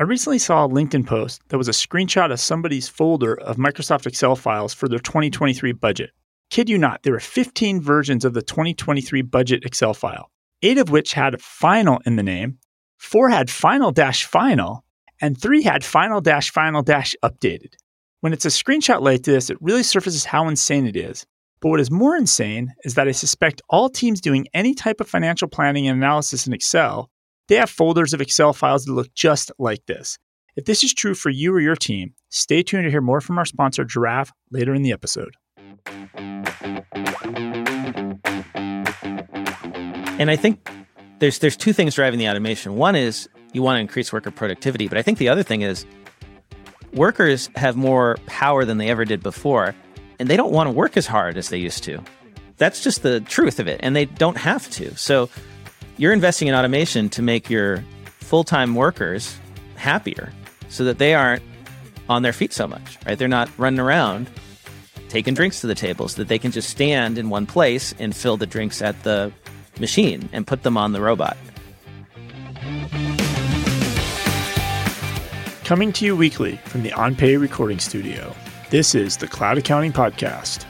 I recently saw a LinkedIn post that was a screenshot of somebody's folder of Microsoft Excel files for their 2023 budget. Kid you not, there were 15 versions of the 2023 budget Excel file, eight of which had final in the name, four had final dash final, and three had final dash final dash updated. When it's a screenshot like this, it really surfaces how insane it is. But what is more insane is that I suspect all teams doing any type of financial planning and analysis in Excel they have folders of Excel files that look just like this. If this is true for you or your team, stay tuned to hear more from our sponsor, Jirav, later in the episode. And I think there's there's two things driving the automation. One is you want to increase worker productivity, but I think the other thing is workers have more power than they ever did before, and they don't want to work as hard as they used to. That's just the truth of it, and they don't have to. So you're investing in automation to make your full time workers happier so that they aren't on their feet so much, right? They're not running around taking drinks to the table so that they can just stand in one place and fill the drinks at the machine and put them on the robot. Coming to you weekly from the OnPay recording studio, this is the Cloud Accounting Podcast.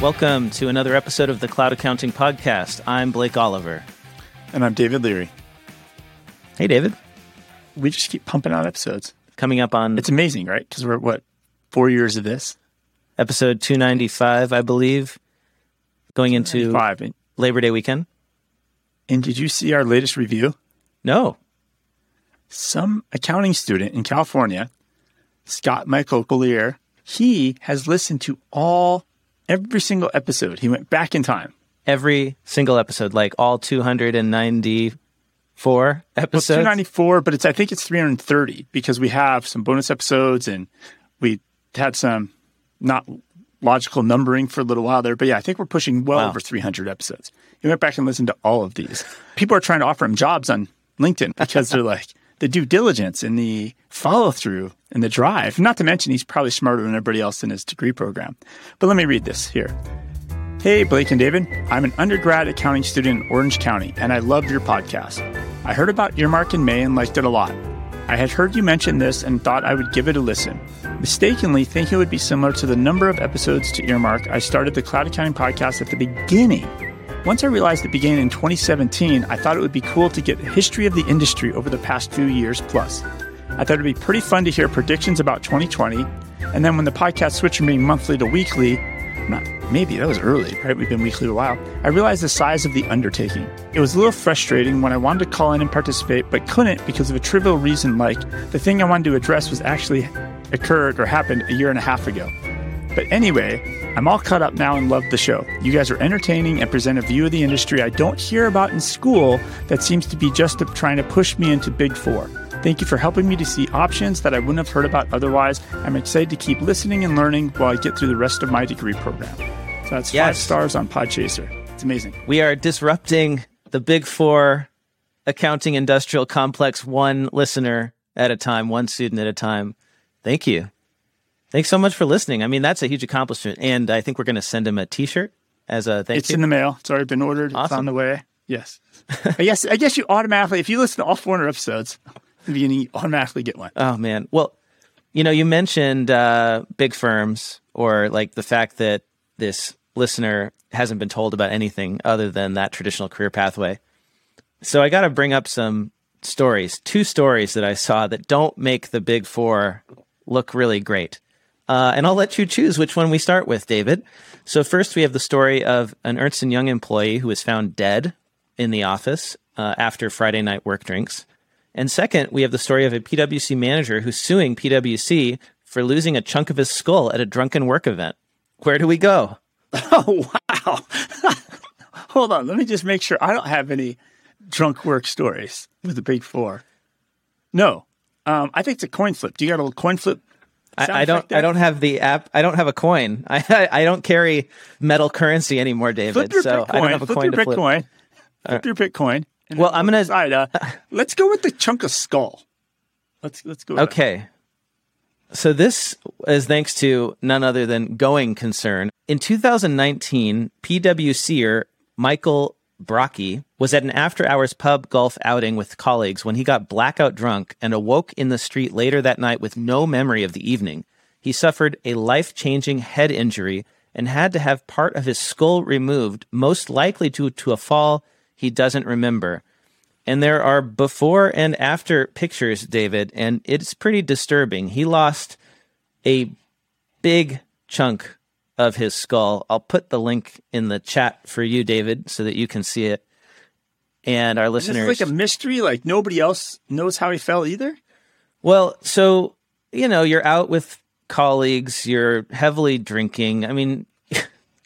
Welcome to another episode of the Cloud Accounting Podcast. I'm Blake Oliver. And I'm David Leary. Hey, David. We just keep pumping out episodes. Coming up on. It's amazing, right? Because we're, what, four years of this? Episode 295, I believe, going into eh? Labor Day weekend. And did you see our latest review? No. Some accounting student in California, Scott Michael Collier, he has listened to all every single episode. He went back in time. Every single episode, like all 294 episodes. Well, 294, but it's I think it's 330 because we have some bonus episodes and we had some not logical numbering for a little while there. But yeah, I think we're pushing well wow. over 300 episodes. He went back and listened to all of these. People are trying to offer him jobs on LinkedIn because they're like, the due diligence and the follow through and the drive. Not to mention, he's probably smarter than everybody else in his degree program. But let me read this here. Hey, Blake and David. I'm an undergrad accounting student in Orange County, and I love your podcast. I heard about Earmark in May and liked it a lot. I had heard you mention this and thought I would give it a listen. Mistakenly thinking it would be similar to the number of episodes to Earmark, I started the Cloud Accounting Podcast at the beginning once I realized it began in 2017, I thought it would be cool to get the history of the industry over the past few years plus. I thought it'd be pretty fun to hear predictions about 2020. And then when the podcast switched from being monthly to weekly, not maybe that was early, right? We've been weekly a while. I realized the size of the undertaking. It was a little frustrating when I wanted to call in and participate, but couldn't because of a trivial reason like the thing I wanted to address was actually occurred or happened a year and a half ago. But anyway, I'm all caught up now and love the show. You guys are entertaining and present a view of the industry I don't hear about in school that seems to be just trying to push me into Big Four. Thank you for helping me to see options that I wouldn't have heard about otherwise. I'm excited to keep listening and learning while I get through the rest of my degree program. So that's yes. five stars on Podchaser. It's amazing. We are disrupting the Big Four accounting industrial complex one listener at a time, one student at a time. Thank you. Thanks so much for listening. I mean, that's a huge accomplishment. And I think we're going to send him a t shirt as a thank it's you. It's in the mail. It's already been ordered. Awesome. It's on the way. Yes. I guess I guess you automatically, if you listen to all 400 episodes, you automatically get one. Oh, man. Well, you know, you mentioned uh, big firms or like the fact that this listener hasn't been told about anything other than that traditional career pathway. So I got to bring up some stories, two stories that I saw that don't make the big four look really great. Uh, and I'll let you choose which one we start with, David. So first, we have the story of an Ernst and Young employee who was found dead in the office uh, after Friday night work drinks. And second, we have the story of a PwC manager who's suing PwC for losing a chunk of his skull at a drunken work event. Where do we go? Oh wow! Hold on, let me just make sure I don't have any drunk work stories with the Big Four. No, um, I think it's a coin flip. Do you got a little coin flip I, I, don't. I don't have the app. I don't have a coin. I I don't carry metal currency anymore, David. Flip your so Bitcoin. I don't have a flip coin your to flip. Bitcoin. Flip your Bitcoin. Well, I'm gonna. Decide, uh, let's go with the chunk of skull. Let's let's go. okay. So this is thanks to none other than Going Concern. In 2019, PwCer Michael Brocky was at an after hours pub golf outing with colleagues when he got blackout drunk and awoke in the street later that night with no memory of the evening. He suffered a life changing head injury and had to have part of his skull removed, most likely due to a fall he doesn't remember. And there are before and after pictures, David, and it's pretty disturbing. He lost a big chunk of his skull. I'll put the link in the chat for you, David, so that you can see it. And our listeners. It's like a mystery, like nobody else knows how he fell either. Well, so, you know, you're out with colleagues, you're heavily drinking. I mean, you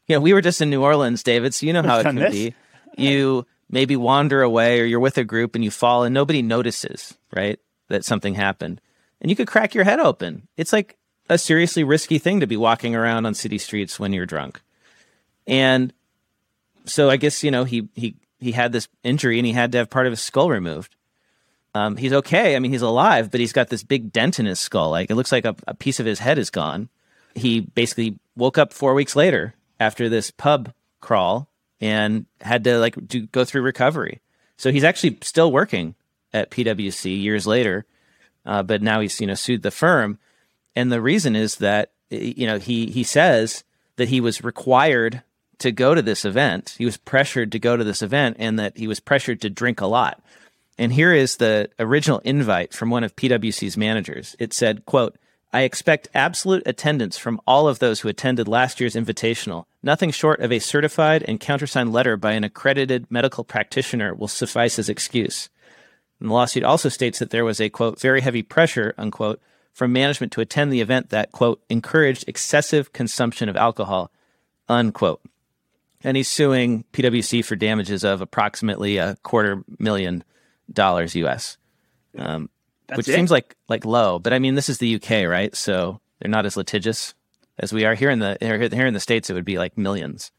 know, we were just in New Orleans, David, so you know how it can be. You maybe wander away or you're with a group and you fall and nobody notices, right? That something happened. And you could crack your head open. It's like a seriously risky thing to be walking around on city streets when you're drunk. And so I guess, you know, he he he had this injury and he had to have part of his skull removed. Um, he's okay. I mean, he's alive, but he's got this big dent in his skull. Like it looks like a, a piece of his head is gone. He basically woke up four weeks later after this pub crawl and had to like do, go through recovery. So he's actually still working at PwC years later, uh, but now he's you know sued the firm, and the reason is that you know he he says that he was required to go to this event. He was pressured to go to this event, and that he was pressured to drink a lot. And here is the original invite from one of PwC's managers. It said, "quote." I expect absolute attendance from all of those who attended last year's invitational. Nothing short of a certified and countersigned letter by an accredited medical practitioner will suffice as excuse. And the lawsuit also states that there was a quote, very heavy pressure, unquote, from management to attend the event that, quote, encouraged excessive consumption of alcohol, unquote. And he's suing PwC for damages of approximately a quarter million dollars US. Um, which it? seems like like low. But I mean, this is the UK, right? So they're not as litigious as we are here in the here in the states. It would be like millions.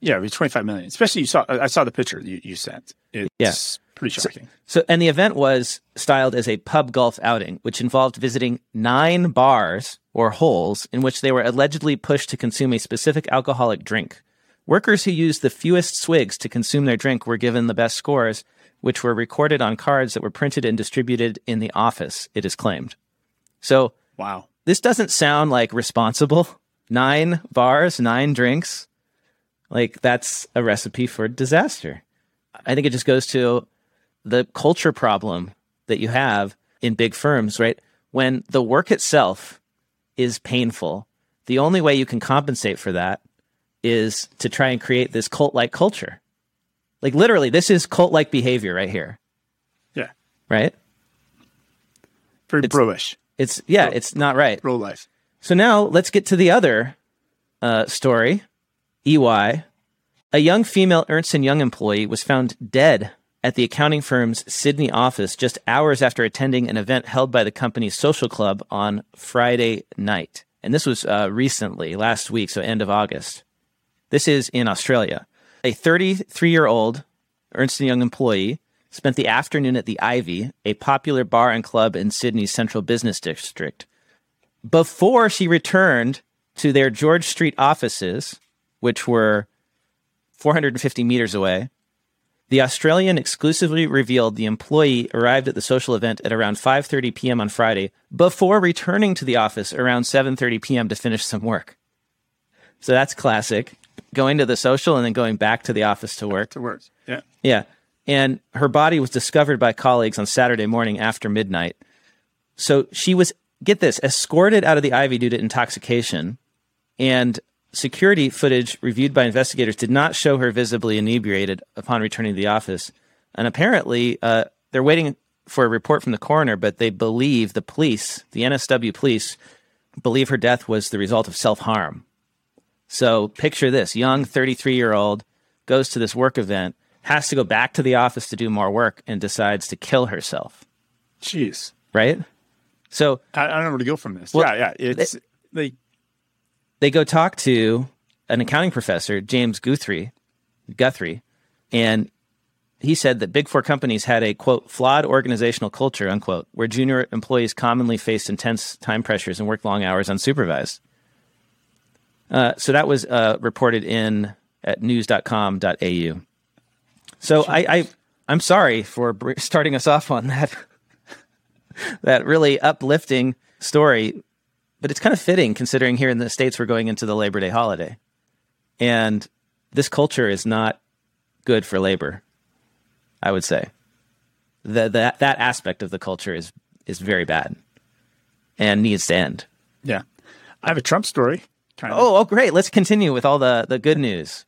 Yeah, it'd be twenty five million. Especially you saw. I saw the picture you, you sent. It's yeah. Pretty shocking. So, so, and the event was styled as a pub golf outing, which involved visiting nine bars or holes in which they were allegedly pushed to consume a specific alcoholic drink. Workers who used the fewest swigs to consume their drink were given the best scores, which were recorded on cards that were printed and distributed in the office, it is claimed. So, wow. This doesn't sound like responsible. Nine bars, nine drinks. Like, that's a recipe for disaster. I think it just goes to the culture problem that you have in big firms, right? When the work itself is painful, the only way you can compensate for that is to try and create this cult like culture. Like literally, this is cult like behavior right here. Yeah. Right? Very it's, bro-ish. It's yeah, bro, it's not right. Bro life. So now let's get to the other uh, story. EY, a young female Ernst and Young employee was found dead at the accounting firm's Sydney office just hours after attending an event held by the company's social club on Friday night. And this was uh, recently, last week, so end of August. This is in Australia. A 33 year old Ernst Young employee spent the afternoon at the Ivy, a popular bar and club in Sydney's central business district, before she returned to their George Street offices, which were 450 meters away. The Australian exclusively revealed the employee arrived at the social event at around 5:30 p.m. on Friday before returning to the office around 7:30 p.m. to finish some work. So that's classic going to the social and then going back to the office to work. To work. Yeah. Yeah. And her body was discovered by colleagues on Saturday morning after midnight. So she was, get this, escorted out of the Ivy due to intoxication. And security footage reviewed by investigators did not show her visibly inebriated upon returning to the office. And apparently, uh, they're waiting for a report from the coroner, but they believe the police, the NSW police, believe her death was the result of self harm. So picture this young 33 year old goes to this work event, has to go back to the office to do more work, and decides to kill herself. Jeez. Right? So I, I don't know where to go from this. Well, yeah, yeah. It's they, they, they go talk to an accounting professor, James Guthrie, Guthrie, and he said that big four companies had a quote flawed organizational culture unquote where junior employees commonly faced intense time pressures and worked long hours unsupervised. Uh, so that was uh, reported in at news.com.au. So I, I I'm sorry for starting us off on that that really uplifting story, but it's kind of fitting considering here in the states we're going into the Labor Day holiday, and this culture is not good for labor. I would say that that that aspect of the culture is is very bad and needs to end. Yeah, I have a Trump story. Kind of. Oh, oh, great! Let's continue with all the the good news.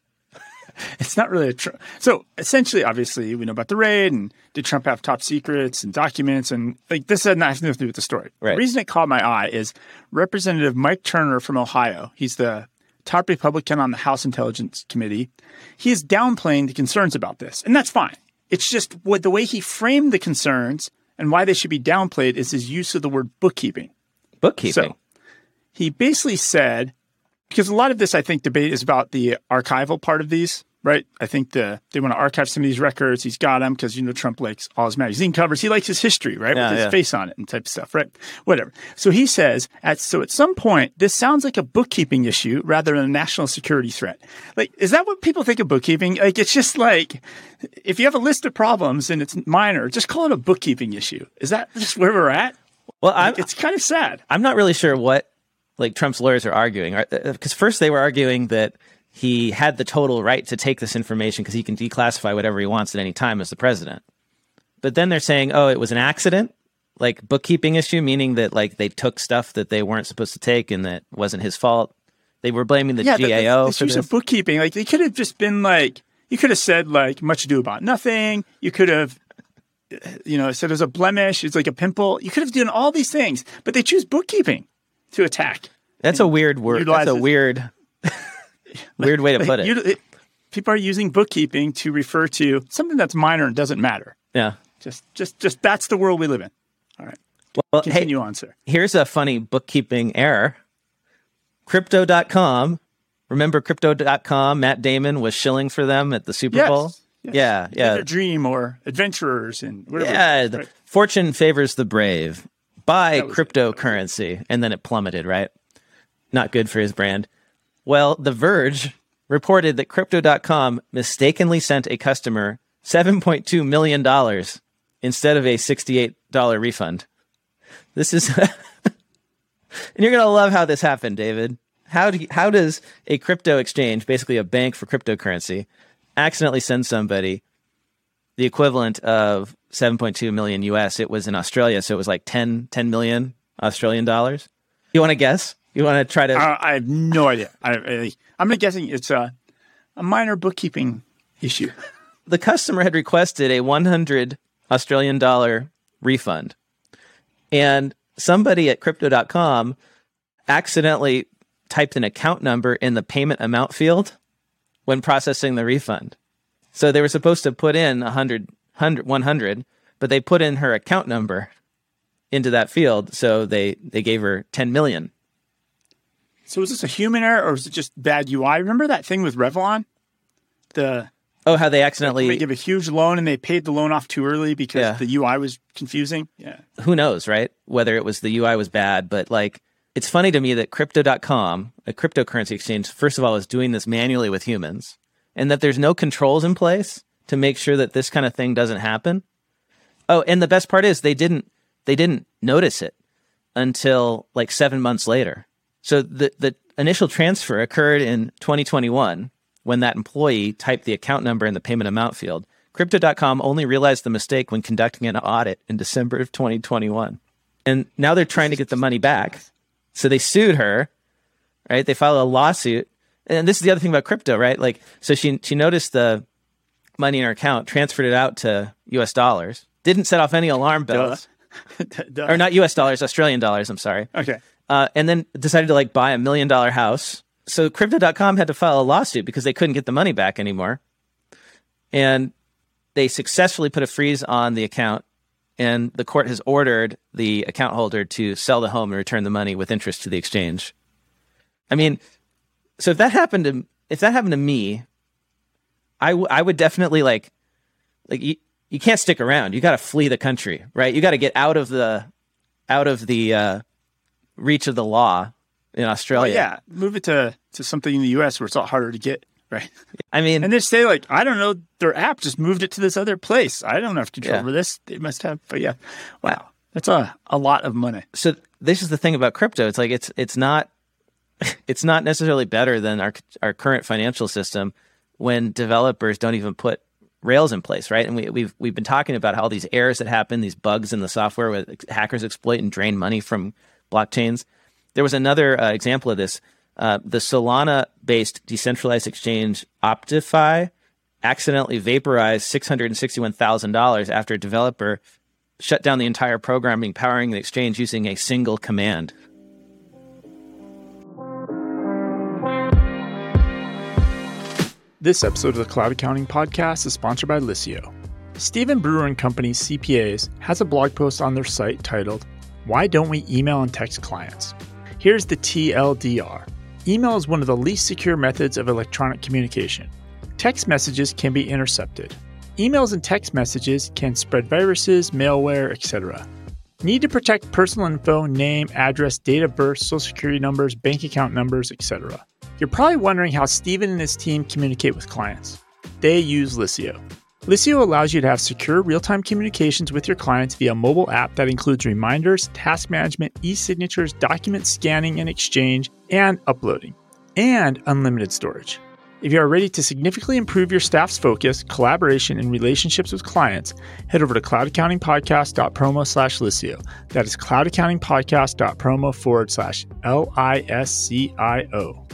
it's not really a Trump. So essentially, obviously, we know about the raid and did Trump have top secrets and documents and like this had nothing to do with the story. Right. The reason it caught my eye is Representative Mike Turner from Ohio. He's the top Republican on the House Intelligence Committee. He is downplaying the concerns about this, and that's fine. It's just what the way he framed the concerns and why they should be downplayed is his use of the word bookkeeping. Bookkeeping. So he basically said because a lot of this, I think, debate is about the archival part of these right? I think the they want to archive some of these records. He's got them because you know Trump likes all his magazine covers. He likes his history, right, yeah, with his yeah. face on it and type of stuff, right? Whatever. So he says at so at some point this sounds like a bookkeeping issue rather than a national security threat. Like, is that what people think of bookkeeping? Like, it's just like if you have a list of problems and it's minor, just call it a bookkeeping issue. Is that just where we're at? Well, like, it's kind of sad. I'm not really sure what like Trump's lawyers are arguing because uh, uh, first they were arguing that he had the total right to take this information because he can declassify whatever he wants at any time as the president. But then they're saying, oh, it was an accident, like bookkeeping issue, meaning that like they took stuff that they weren't supposed to take and that wasn't his fault. They were blaming the yeah, GAO the, the, use this. of bookkeeping. Like they could have just been like, you could have said like much ado about nothing. You could have, you know, said there's a blemish. It's like a pimple. You could have done all these things, but they choose bookkeeping to attack. That's a weird word. That's a weird. Weird way to put it. You, it. People are using bookkeeping to refer to something that's minor and doesn't matter. Yeah. Just, just, just that's the world we live in. All right. Well, continue hey, on, sir. Here's a funny bookkeeping error. Crypto.com. Remember Crypto.com? Matt Damon was shilling for them at the Super yes. Bowl. Yes. Yeah, yeah. Their dream or adventurers and whatever. Yeah, right. fortune favors the brave. Buy cryptocurrency, and then it plummeted. Right, not good for his brand. Well, The Verge reported that Crypto.com mistakenly sent a customer $7.2 million instead of a $68 refund. This is. and you're going to love how this happened, David. How, do how does a crypto exchange, basically a bank for cryptocurrency, accidentally send somebody the equivalent of 7.2 million US? It was in Australia, so it was like 10, 10 million Australian dollars. You want to guess? You want to try to? Uh, I have no idea. I, am guessing it's a, a minor bookkeeping issue. The customer had requested a 100 Australian dollar refund, and somebody at Crypto.com accidentally typed an account number in the payment amount field when processing the refund. So they were supposed to put in 100, 100, 100 but they put in her account number into that field. So they, they gave her 10 million. So was this a human error or was it just bad UI? Remember that thing with Revlon? The oh, how they accidentally they give a huge loan and they paid the loan off too early because yeah. the UI was confusing. Yeah. Who knows, right? Whether it was the UI was bad, but like it's funny to me that crypto.com, a cryptocurrency exchange, first of all, is doing this manually with humans and that there's no controls in place to make sure that this kind of thing doesn't happen. Oh, and the best part is they didn't they didn't notice it until like 7 months later. So the the initial transfer occurred in 2021 when that employee typed the account number in the payment amount field. Crypto.com only realized the mistake when conducting an audit in December of 2021. And now they're trying to get the money back. So they sued her, right? They filed a lawsuit. And this is the other thing about crypto, right? Like, so she, she noticed the money in her account, transferred it out to US dollars, didn't set off any alarm bells. or not US dollars, Australian dollars, I'm sorry. Okay uh, and then decided to like buy a million dollar house. So crypto.com had to file a lawsuit because they couldn't get the money back anymore. And they successfully put a freeze on the account and the court has ordered the account holder to sell the home and return the money with interest to the exchange. I mean, so if that happened to if that happened to me, I, w- I would definitely like like you, you can't stick around. You got to flee the country, right? You got to get out of the out of the uh, reach of the law in Australia. Well, yeah, move it to to something in the U.S. where it's a lot harder to get Right. I mean, and they say like, I don't know, their app just moved it to this other place. I don't have control Yeah. over this. They must have. But yeah, wow, that's a a lot of money. so this is the thing about crypto. It's like it's it's not it's not necessarily better than our our current financial system when developers don't even put rails in place, right? And we, we've we've been talking about how all these errors that happen, these bugs in the software where hackers exploit and drain money from blockchains. There was another uh, example of this. Uh, the Solana-based decentralized exchange Optifi accidentally vaporized six hundred and sixty-one thousand dollars after a developer shut down the entire programming powering the exchange using a single command. This episode of the Cloud Accounting Podcast is sponsored by Liscio. Stephen Brewer and Company's CPAs has a blog post on their site titled, Why Don't We Email and Text Clients? Here's the TLDR. Email is one of the least secure methods of electronic communication. Text messages can be intercepted. Emails and text messages can spread viruses, malware, etc. Need to protect personal info, name, address, date of birth, social security numbers, bank account numbers, etc. You're probably wondering how Steven and his team communicate with clients. They use Liscio. Liscio allows you to have secure real time communications with your clients via a mobile app that includes reminders, task management, e signatures, document scanning and exchange, and uploading, and unlimited storage. If you are ready to significantly improve your staff's focus, collaboration, and relationships with clients, head over to cloudaccountingpodcast.promo slash Liscio. That is cloudaccountingpodcast.promo forward slash L I S C I O.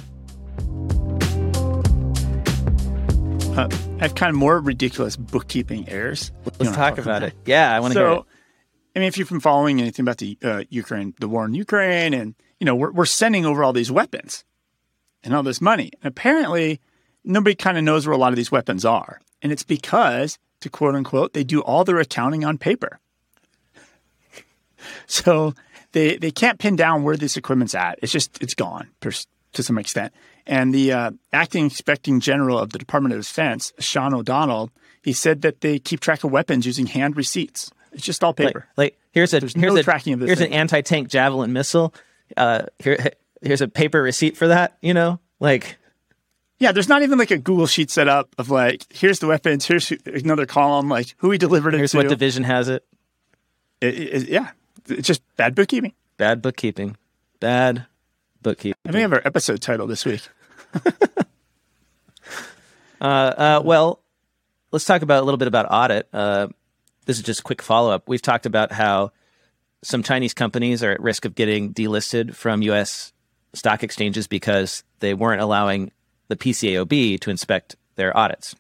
Uh, I have kind of more ridiculous bookkeeping errors. Let's talk about it. Yeah, I want to so, hear it. I mean, if you've been following anything about the uh, Ukraine, the war in Ukraine, and you know, we're we're sending over all these weapons and all this money. And apparently, nobody kind of knows where a lot of these weapons are, and it's because, to quote unquote, they do all their accounting on paper. So they they can't pin down where this equipment's at. It's just it's gone per, to some extent. And the uh, acting inspecting general of the Department of Defense, Sean O'Donnell, he said that they keep track of weapons using hand receipts. It's just all paper. like here's a There's here's no a tracking of this here's thing. an anti-tank javelin missile. Uh, here here's a paper receipt for that. You know, like Yeah, there's not even like a Google sheet set up of like, here's the weapons, here's another column, like who we delivered it here's to. Here's what division has it. It- it- it- yeah, it's just bad bookkeeping. Bad bookkeeping. Bad bookkeeping. I think we have our episode title this week. Uh, uh, well, let's talk about a little bit about audit. Uh, this is just a quick follow up. We've talked about how some Chinese companies are at risk of getting delisted from U.S. stock exchanges because they weren't allowing the PCAOB to inspect their audits.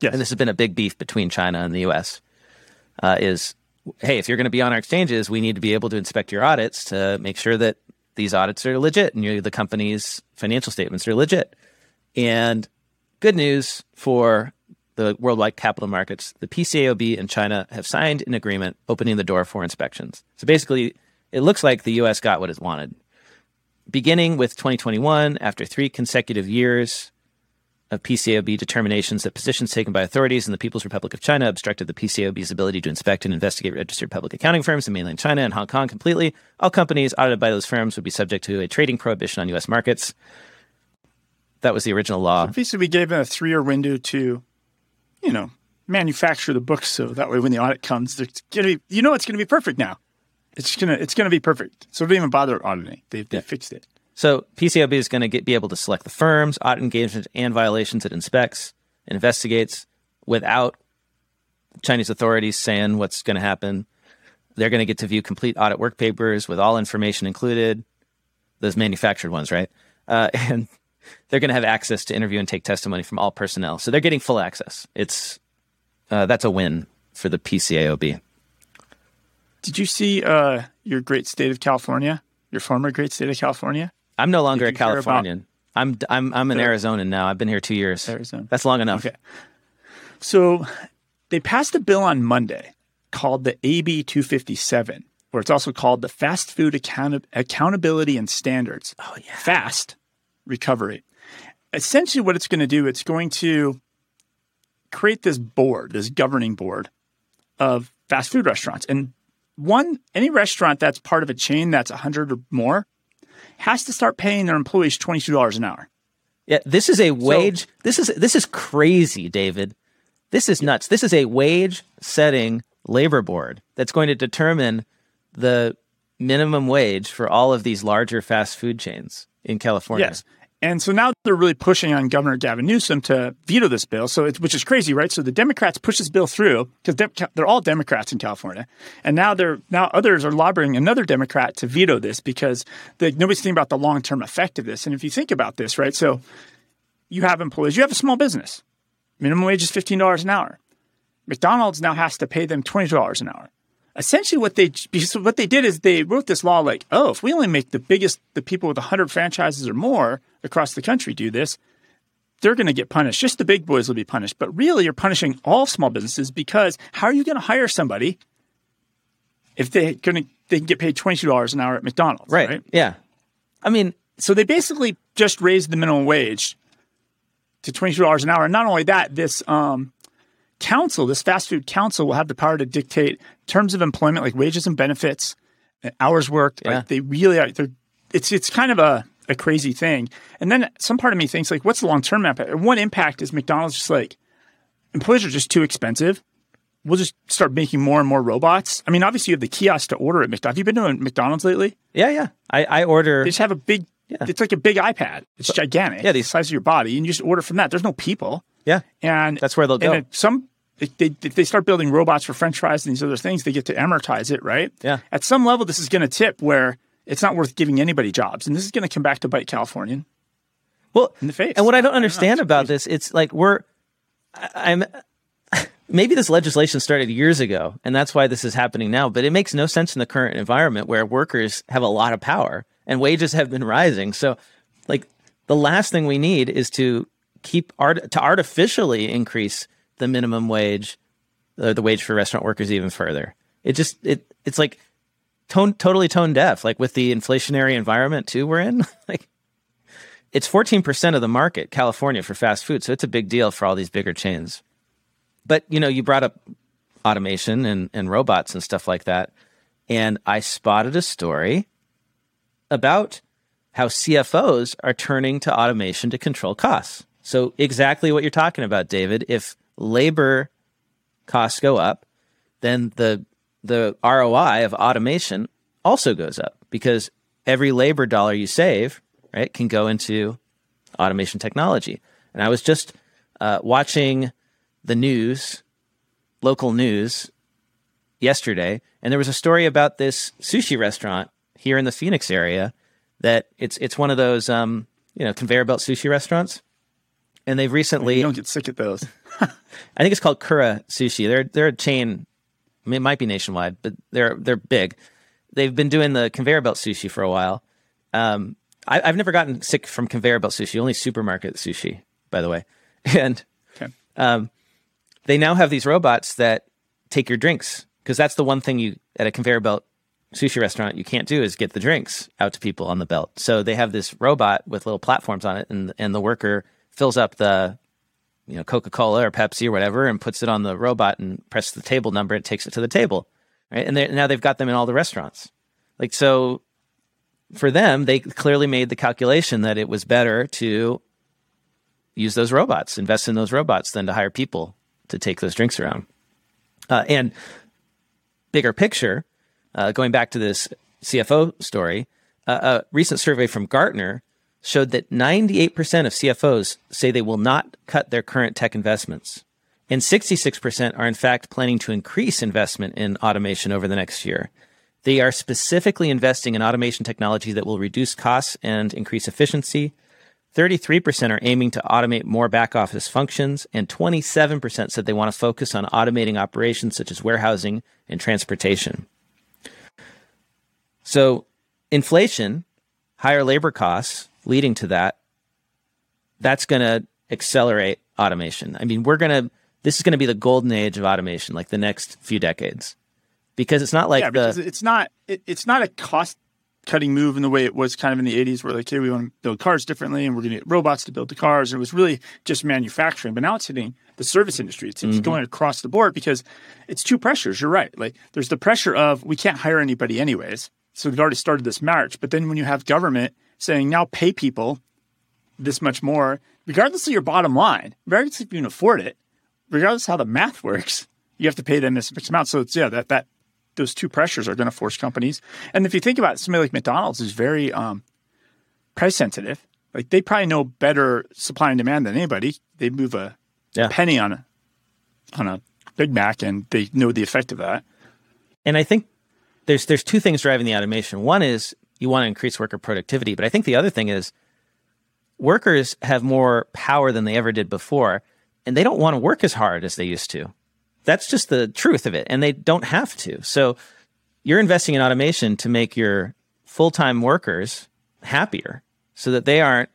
Yes. And this has been a big beef between China and the U.S. Uh, is hey, if you're going to be on our exchanges, we need to be able to inspect your audits to make sure that these audits are legit and the company's financial statements are legit. And good news for the worldwide capital markets, the PCAOB and China have signed an agreement opening the door for inspections. So basically, it looks like the U.S. got what it wanted. Beginning with 2021, after three consecutive years of PCAOB determinations that positions taken by authorities in the People's Republic of China obstructed the PCAOB's ability to inspect and investigate registered public accounting firms in mainland China and Hong Kong completely, all companies audited by those firms would be subject to a trading prohibition on U.S. markets. That was the original law. Basically, we gave them a three year window to, you know, manufacture the books so that way when the audit comes, it's gonna be, you know, it's gonna be perfect now. It's gonna it's gonna be perfect. So don't even bother auditing. They they fixed it. So PCAOB is going to be able to select the firms, audit engagements, and violations it inspects, and investigates without Chinese authorities saying what's going to happen. They're going to get to view complete audit work papers with all information included, those manufactured ones, right? Uh, and they're going to have access to interview and take testimony from all personnel. So they're getting full access. It's uh, that's a win for the PCAOB. Did you see uh, your great state of California? Your former great state of California? I'm no longer a Californian. I'm I'm I'm an The- Arizonan now. I've been here two years. Arizona. That's long enough. Okay. So they passed a bill on Monday called the AB 257, or it's also called the Fast Food Account- Accountability and Standards. Oh, yeah. FAST recovery. Essentially, what it's going to do, it's going to create this board, this governing board of fast food restaurants. And one, any restaurant that's part of a chain that's 100 or more has to start paying their employees $22 an hour. Yeah, this is a wage. So, this is this is crazy, David. This is nuts. This is a wage setting labor board that's going to determine the minimum wage for all of these larger fast food chains in California. Yes. And so now they're really pushing on Governor Gavin Newsom to veto this bill. So which is crazy, right? So the Democrats push this bill through because they're all Democrats in California, and now they're now others are lobbying another Democrat to veto this because the, nobody's thinking about the long term effect of this. And if you think about this, right? So you have employees, you have a small business, minimum wage is fifteen dollars an hour. McDonald's now has to pay them twenty dollars an hour essentially what they because what they did is they wrote this law like, oh, if we only make the biggest the people with 100 franchises or more across the country do this, they're going to get punished. Just the big boys will be punished. But really, you're punishing all small businesses because how are you going to hire somebody if they're going to they can get paid twenty two dollars an hour at McDonald's? Right. right. Yeah. I mean, so they basically just raised the minimum wage to twenty two dollars an hour. And not only that, this um, council, this fast food council, will have the power to dictate terms of employment like wages and benefits, hours worked. Yeah. Like they really are. It's it's kind of a a crazy thing. And then some part of me thinks like, what's the long term impact? One impact is McDonald's just like employees are just too expensive. We'll just start making more and more robots. I mean, obviously you have the kiosk to order at McDonald's. Have you been to McDonald's lately? Yeah, yeah. I, I order. They just have a big. Yeah. It's like a big iPad. It's gigantic. Yeah, the size of your body, and you just order from that. There's no people. Yeah, and that's where they'll go. some they, they, they start building robots for French fries and these other things, they get to amortize it, right? Yeah. At some level, this is going to tip where it's not worth giving anybody jobs, and this is going to come back to bite Californian. Well, in the face. And what I don't understand I about crazy. this, it's like we're, I'm, maybe this legislation started years ago, and that's why this is happening now. But it makes no sense in the current environment where workers have a lot of power and wages have been rising. So, like, the last thing we need is to keep art to artificially increase the minimum wage, or the wage for restaurant workers even further. It just it it's like tone totally tone deaf. Like with the inflationary environment too we're in. like it's fourteen percent of the market, California, for fast food. So it's a big deal for all these bigger chains. But you know, you brought up automation and, and robots and stuff like that. And I spotted a story about how CFOs are turning to automation to control costs. So exactly what you're talking about, David. If labor costs go up, then the the ROI of automation also goes up because every labor dollar you save, right, can go into automation technology. And I was just uh, watching the news, local news, yesterday, and there was a story about this sushi restaurant here in the Phoenix area that it's it's one of those um, you know conveyor belt sushi restaurants, and they've recently you don't get sick at those. I think it's called Kura Sushi. They're they're a chain. I mean, it might be nationwide, but they're they're big. They've been doing the conveyor belt sushi for a while. Um, I, have never gotten sick from conveyor belt sushi. Only supermarket sushi, by the way. And okay. um, they now have these robots that take your drinks because that's the one thing you at a conveyor belt sushi restaurant you can't do is get the drinks out to people on the belt. So they have this robot with little platforms on it, and and the worker fills up the you know Coca Cola or Pepsi or whatever, and puts it on the robot and presses the table number. It takes it to the table, right? And now they've got them in all the restaurants. Like so, for them, they clearly made the calculation that it was better to use those robots, invest in those robots, than to hire people to take those drinks around. Uh, and bigger picture, uh, going back to this CFO story, uh, a recent survey from Gartner showed that 98% of CFOs say they will not cut their current tech investments. And 66% are in fact planning to increase investment in automation over the next year. They are specifically investing in automation technology that will reduce costs and increase efficiency. 33% are aiming to automate more back office functions, and 27% said they want to focus on automating operations such as warehousing and transportation. So, inflation, higher labor costs, leading to that, that's going to accelerate automation. I mean, we're going to, this is going to be the golden age of automation, like the next few decades, because it's not like yeah, the, it's not, it, it's not a cost cutting move in the way it was kind of in the 80s where like, hey, we want to build cars differently and we're going to get robots to build the cars. And it was really just manufacturing. But now it's hitting the service industry. It's, it's mm-hmm. going across the board because it's two pressures. You're right. Like there's the pressure of we can't hire anybody anyways. So we've already started this march. But then when you have government – saying now pay people this much more, regardless of your bottom line, regardless if you can afford it, regardless how the math works, you have to pay them this much amount. So it's yeah, that that those two pressures are going to force companies. And if you think about it, somebody like McDonald's is very um, price sensitive. Like they probably know better supply and demand than anybody. They move a yeah. penny on a on a Big Mac, and they know the effect of that. And I think there's there's two things driving the automation. One is you want to increase worker productivity, but I think the other thing is workers have more power than they ever did before, and they don't want to work as hard as they used to. That's just the truth of it, and they don't have to. So you're investing in automation to make your full-time workers happier so that they aren't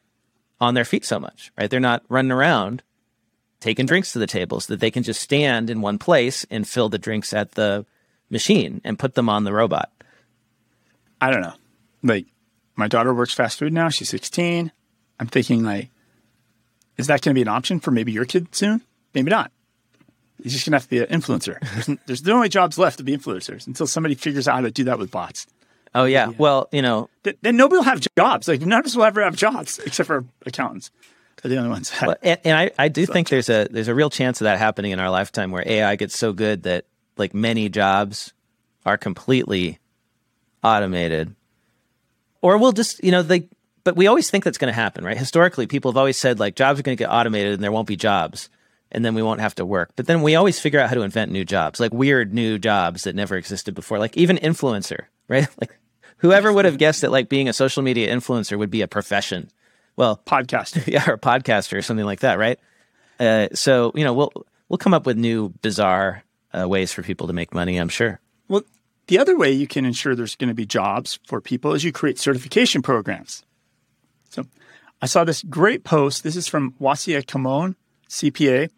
on their feet so much, right? They're not running around taking drinks to the table so that they can just stand in one place and fill the drinks at the machine and put them on the robot. I don't know. Like my daughter works fast food now. She's 16. I'm thinking like, is that going to be an option for maybe your kid soon? Maybe not. He's just going to have to be an influencer. There's, there's the only jobs left to be influencers until somebody figures out how to do that with bots. Oh yeah. yeah. Well, you know, Th- then nobody will have jobs. Like none of us will ever have jobs except for accountants. They're the only ones. Well, and, and, I, I do think there's a there's a real chance of that happening in our lifetime where AI gets so good that like many jobs are completely automated, or we'll just you know they. But we always think that's going to happen, right? Historically, people have always said like jobs are going to get automated and there won't be jobs, and then we won't have to work. But then we always figure out how to invent new jobs, like weird new jobs that never existed before, like even influencer, right? Like whoever would have guessed that like being a social media influencer would be a profession well, podcaster, yeah, or a podcaster or something like that, right? Uh, so you know, we'll we'll come up with new bizarre uh, ways for people to make money. I'm sure. The other way you can ensure there's going to be jobs for people is you create certification programs. So, I saw this great post. This is from Wasia Kamon, CPA.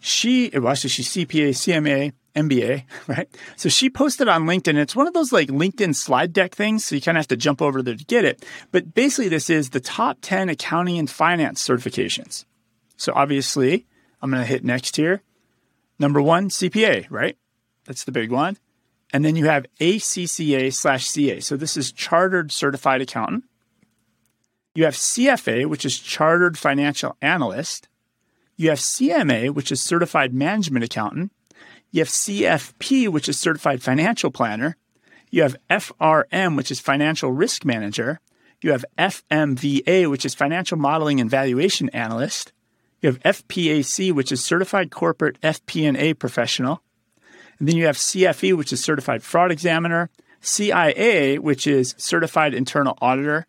She, well, actually, she's CPA, CMA, MBA, right? So she posted on LinkedIn. It's one of those like LinkedIn slide deck things. So you kind of have to jump over there to get it. But basically, this is the top 10 accounting and finance certifications. So obviously, I'm going to hit next here. Number one, CPA, right? That's the big one. And then you have ACCA slash CA. So this is Chartered Certified Accountant. You have CFA, which is Chartered Financial Analyst. You have CMA, which is Certified Management Accountant. You have CFP, which is Certified Financial Planner. You have FRM, which is Financial Risk Manager. You have FMVA, which is Financial Modeling and Valuation Analyst. You have FPAC, which is Certified Corporate FP&A Professional. And then you have CFE, which is Certified Fraud Examiner. CIA, which is Certified Internal Auditor.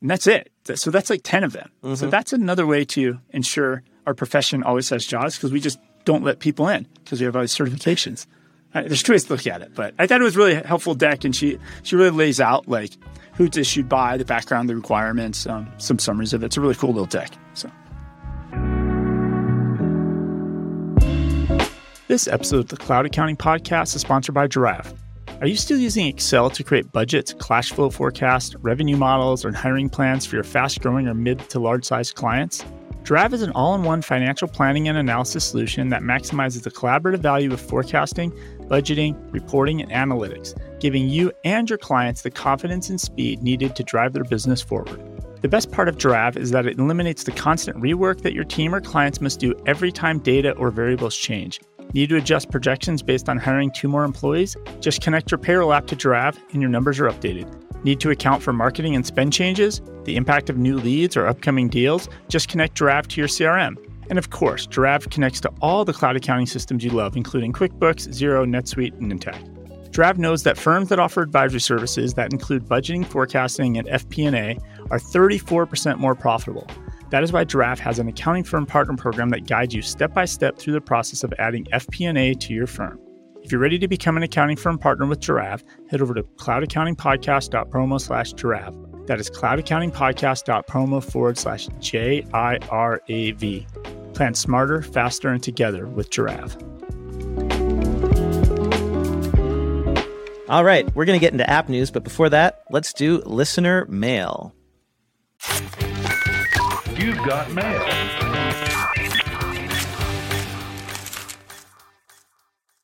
And that's it. So that's like 10 of them. Mm-hmm. So that's another way to ensure our profession always has jobs because we just don't let people in because we have all these certifications. Right, there's two ways to look at it, but I thought it was really helpful deck, and she she really lays out like who it's issued by, the background, the requirements, um, some summaries of it. It's a really cool little deck. So. This episode of the Cloud Accounting Podcast is sponsored by Jirav. Are you still using Excel to create budgets, cash flow forecasts, revenue models, or hiring plans for your fast growing or mid to large size clients? Jirav is an all in one financial planning and analysis solution that maximizes the collaborative value of forecasting, budgeting, reporting, and analytics, giving you and your clients the confidence and speed needed to drive their business forward. The best part of Jirav is that it eliminates the constant rework that your team or clients must do every time data or variables change. Need to adjust projections based on hiring two more employees? Just connect your payroll app to Jirav and your numbers are updated. Need to account for marketing and spend changes, the impact of new leads or upcoming deals? Just connect Jirav to your CRM. And of course, Jirav connects to all the cloud accounting systems you love, including QuickBooks, Xero, NetSuite, and Intacct. Jirav knows that firms that offer advisory services that include budgeting, forecasting, and FP&A are 34% more profitable. That is why Jirav has an accounting firm partner program that guides you step by step through the process of adding FP&A to your firm. If you're ready to become an accounting firm partner with Jirav, head over to cloudaccountingpodcast.promo slash jirav. That is cloudaccountingpodcast.promo forward slash J I R A V. Plan smarter, faster, and together with Jirav. All right, we're going to get into app news, but before that, let's do listener mail. You've got mail.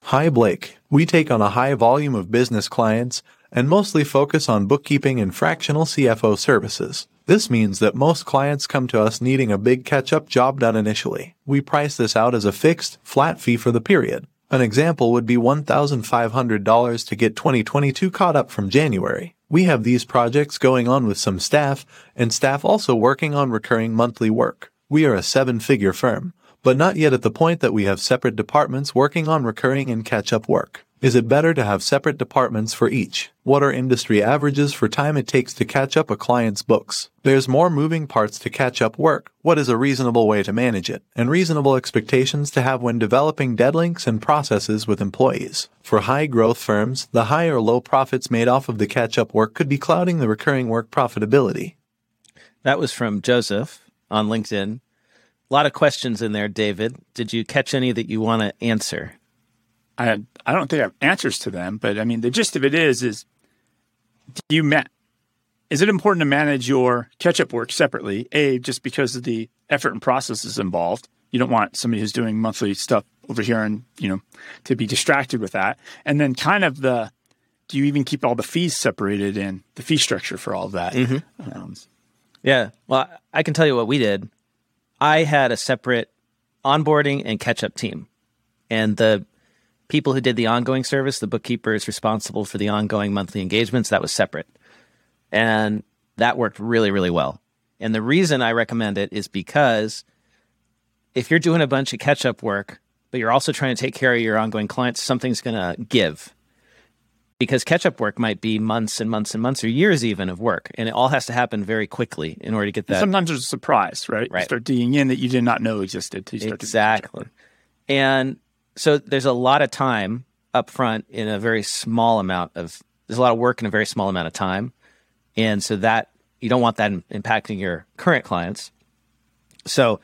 Hi, Blake. We take on a high volume of business clients and mostly focus on bookkeeping and fractional CFO services. This means that most clients come to us needing a big catch up job done initially. We price this out as a fixed, flat fee for the period. An example would be $1,500 to get 2022 caught up from January. We have these projects going on with some staff, and staff also working on recurring monthly work. We are a seven figure firm, but not yet at the point that we have separate departments working on recurring and catch up work. Is it better to have separate departments for each? What are industry averages for time it takes to catch up a client's books? There's more moving parts to catch up work. What is a reasonable way to manage it? And reasonable expectations to have when developing deadlinks and processes with employees. For high growth firms, the high or low profits made off of the catch up work could be clouding the recurring work profitability. That was from Joseph on LinkedIn. A lot of questions in there, David. Did you catch any that you want to answer? I I don't think I have answers to them, but I mean the gist of it is is do you ma- is it important to manage your catch up work separately? A just because of the effort and processes involved. You don't want somebody who's doing monthly stuff over here and you know to be distracted with that. And then kind of the do you even keep all the fees separated in the fee structure for all of that? Mm-hmm. Um, yeah. Well, I can tell you what we did. I had a separate onboarding and catch up team. And the people who did the ongoing service, the bookkeeper is responsible for the ongoing monthly engagements. That was separate. And that worked really, really well. And the reason I recommend it is because if you're doing a bunch of catch up work, but you're also trying to take care of your ongoing clients, something's going to give. Because catch up work might be months and months and months or years even of work. And it all has to happen very quickly in order to get that. Sometimes there's a surprise, right? Right. You start digging in that you did not know existed. exactly. And so there's a lot of time up front in a very small amount of there's a lot of work in a very small amount of time. And so that you don't want that impacting your current clients. So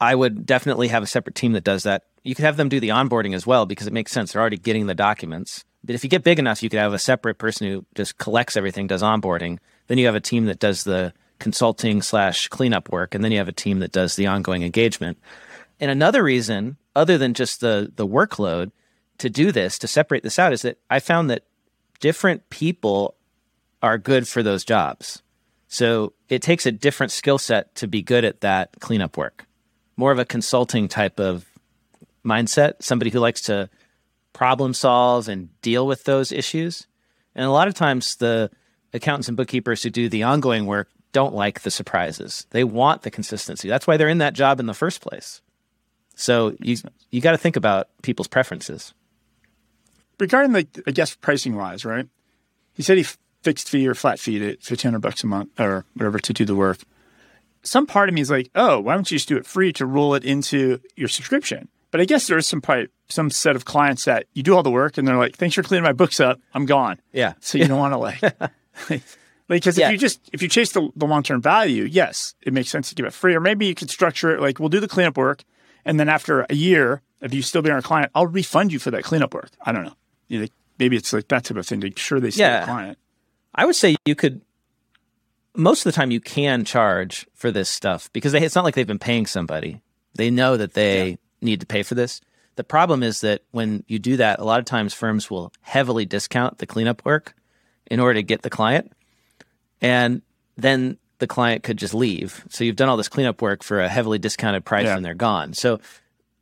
i would definitely have a separate team that does that. You could have them do the onboarding as well because it makes sense. They're already getting the documents. But if you get big enough you could have a separate person who just collects everything does onboarding. Then you have a team that does the consulting slash cleanup work. And then you have a team that does the ongoing engagement and another reason other than just the the workload to do this to separate this out is that I found that different people are good for those jobs. So it takes a different skill set to be good at that cleanup work. More of a consulting type of mindset, somebody who likes to problem solve and deal with those issues. And a lot of times the accountants and bookkeepers who do the ongoing work don't like the surprises. They want the consistency. That's why they're in that job in the first place. So you you got to think about people's preferences. Regarding the, I guess pricing wise, right? He said he fixed fee or flat fee at fifteen hundred bucks a month or whatever to do the work. Some part of me is like, oh, why don't you just do it free to roll it into your subscription? But I guess there is some probably some set of clients that you do all the work and they're like, thanks for cleaning my books up, I'm gone. Yeah. So you don't want to like. like because yeah. if you just if you chase the, the long term value, yes, it makes sense to give it free. Or maybe you could structure it like we'll do the cleanup work, and then after a year, if you still be our client, I'll refund you for that cleanup work. I don't know. You know maybe it's like that type of thing to make sure they stay yeah. a client. I would say you could. Most of the time, you can charge for this stuff because they, it's not like they've been paying somebody. They know that they yeah. need to pay for this. The problem is that when you do that, a lot of times firms will heavily discount the cleanup work in order to get the client. And then the client could just leave. So you've done all this cleanup work for a heavily discounted price yeah. and they're gone. So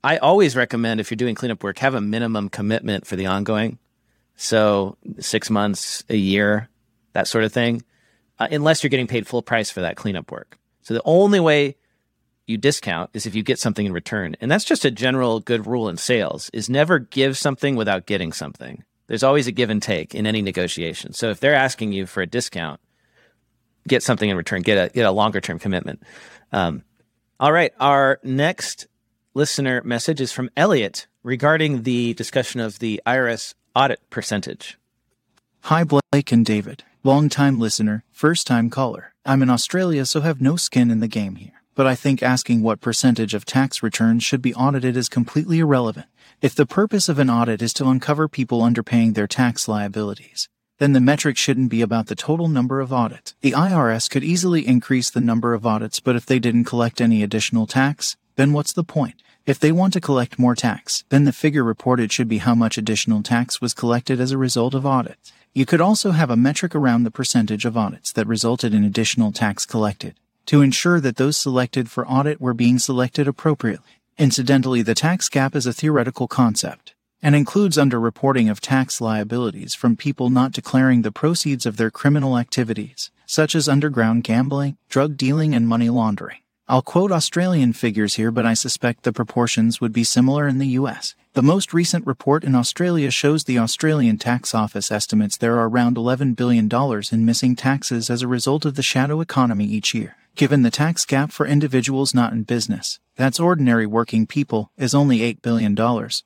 I always recommend if you're doing cleanup work, have a minimum commitment for the ongoing. So six months, a year, that sort of thing, uh, unless you're getting paid full price for that cleanup work. So the only way you discount is if you get something in return. And that's just a general good rule in sales is never give something without getting something. There's always a give and take in any negotiation. So if they're asking you for a discount, get something in return, get a get a longer term commitment. Um, all right, our next listener message is from Elliot regarding the discussion of the IRS audit percentage. Hi, Blake and David. Long-time listener, first time caller. I'm in Australia, so have no skin in the game here. But I think asking what percentage of tax returns should be audited is completely irrelevant. If the purpose of an audit is to uncover people underpaying their tax liabilities, then the metric shouldn't be about the total number of audits. The IRS could easily increase the number of audits, but if they didn't collect any additional tax, then what's the point? If they want to collect more tax, then the figure reported should be how much additional tax was collected as a result of audits. You could also have a metric around the percentage of audits that resulted in additional tax collected to ensure that those selected for audit were being selected appropriately. Incidentally, the tax gap is a theoretical concept and includes underreporting of tax liabilities from people not declaring the proceeds of their criminal activities, such as underground gambling, drug dealing, and money laundering. I'll quote Australian figures here, but I suspect the proportions would be similar in the US. The most recent report in Australia shows the Australian Tax Office estimates there are around $11 billion in missing taxes as a result of the shadow economy each year. Given the tax gap for individuals not in business, that's ordinary working people, is only $8 billion.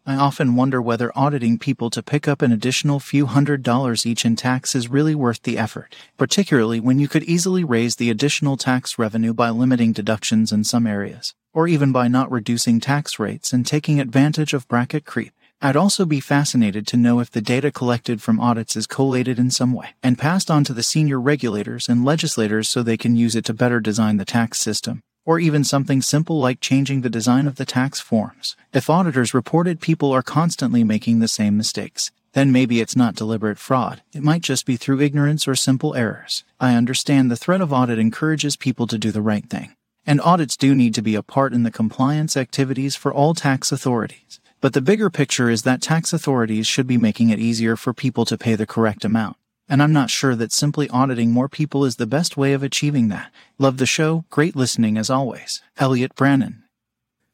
I often wonder whether auditing people to pick up an additional few hundred dollars each in tax is really worth the effort, particularly when you could easily raise the additional tax revenue by limiting deductions in some areas, or even by not reducing tax rates and taking advantage of bracket creep. I'd also be fascinated to know if the data collected from audits is collated in some way and passed on to the senior regulators and legislators so they can use it to better design the tax system, or even something simple like changing the design of the tax forms. If auditors reported people are constantly making the same mistakes, then maybe it's not deliberate fraud. It might just be through ignorance or simple errors. I understand the threat of audit encourages people to do the right thing. And audits do need to be a part in the compliance activities for all tax authorities. But the bigger picture is that tax authorities should be making it easier for people to pay the correct amount. And I'm not sure that simply auditing more people is the best way of achieving that. Love the show. Great listening as always. Elliot Brannon.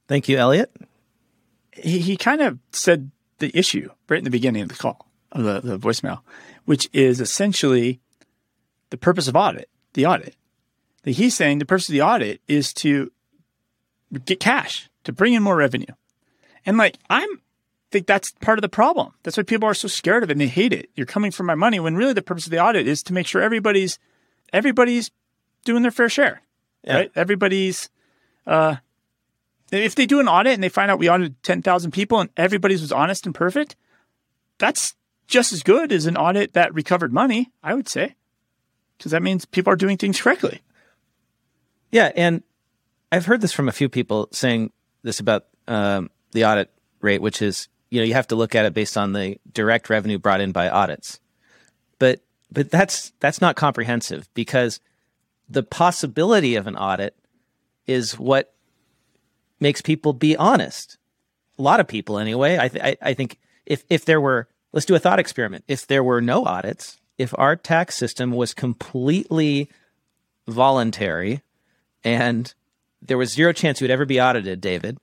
Thank you, Elliot. He, he kind of said the issue right in the beginning of the call, of the, the voicemail, which is essentially the purpose of audit, the audit. That he's saying the purpose of the audit is to get cash, to bring in more revenue. And like, I'm think that's part of the problem. That's why people are so scared of it and they hate it. You're coming for my money when really the purpose of the audit is to make sure everybody's everybody's doing their fair share. Yeah. Right? Everybody's uh if they do an audit and they find out we audited 10,000 people and everybody's was honest and perfect, that's just as good as an audit that recovered money, I would say. Because that means people are doing things correctly. Yeah, and I've heard this from a few people saying this about um, the audit rate, which is you know you have to look at it based on the direct revenue brought in by audits. But but that's that's not comprehensive because the possibility of an audit is what makes people be honest. A lot of people, anyway. I, th- I, I think if if there were, let's do a thought experiment. If there were no audits, if our tax system was completely voluntary, and there was zero chance you would ever be audited, David,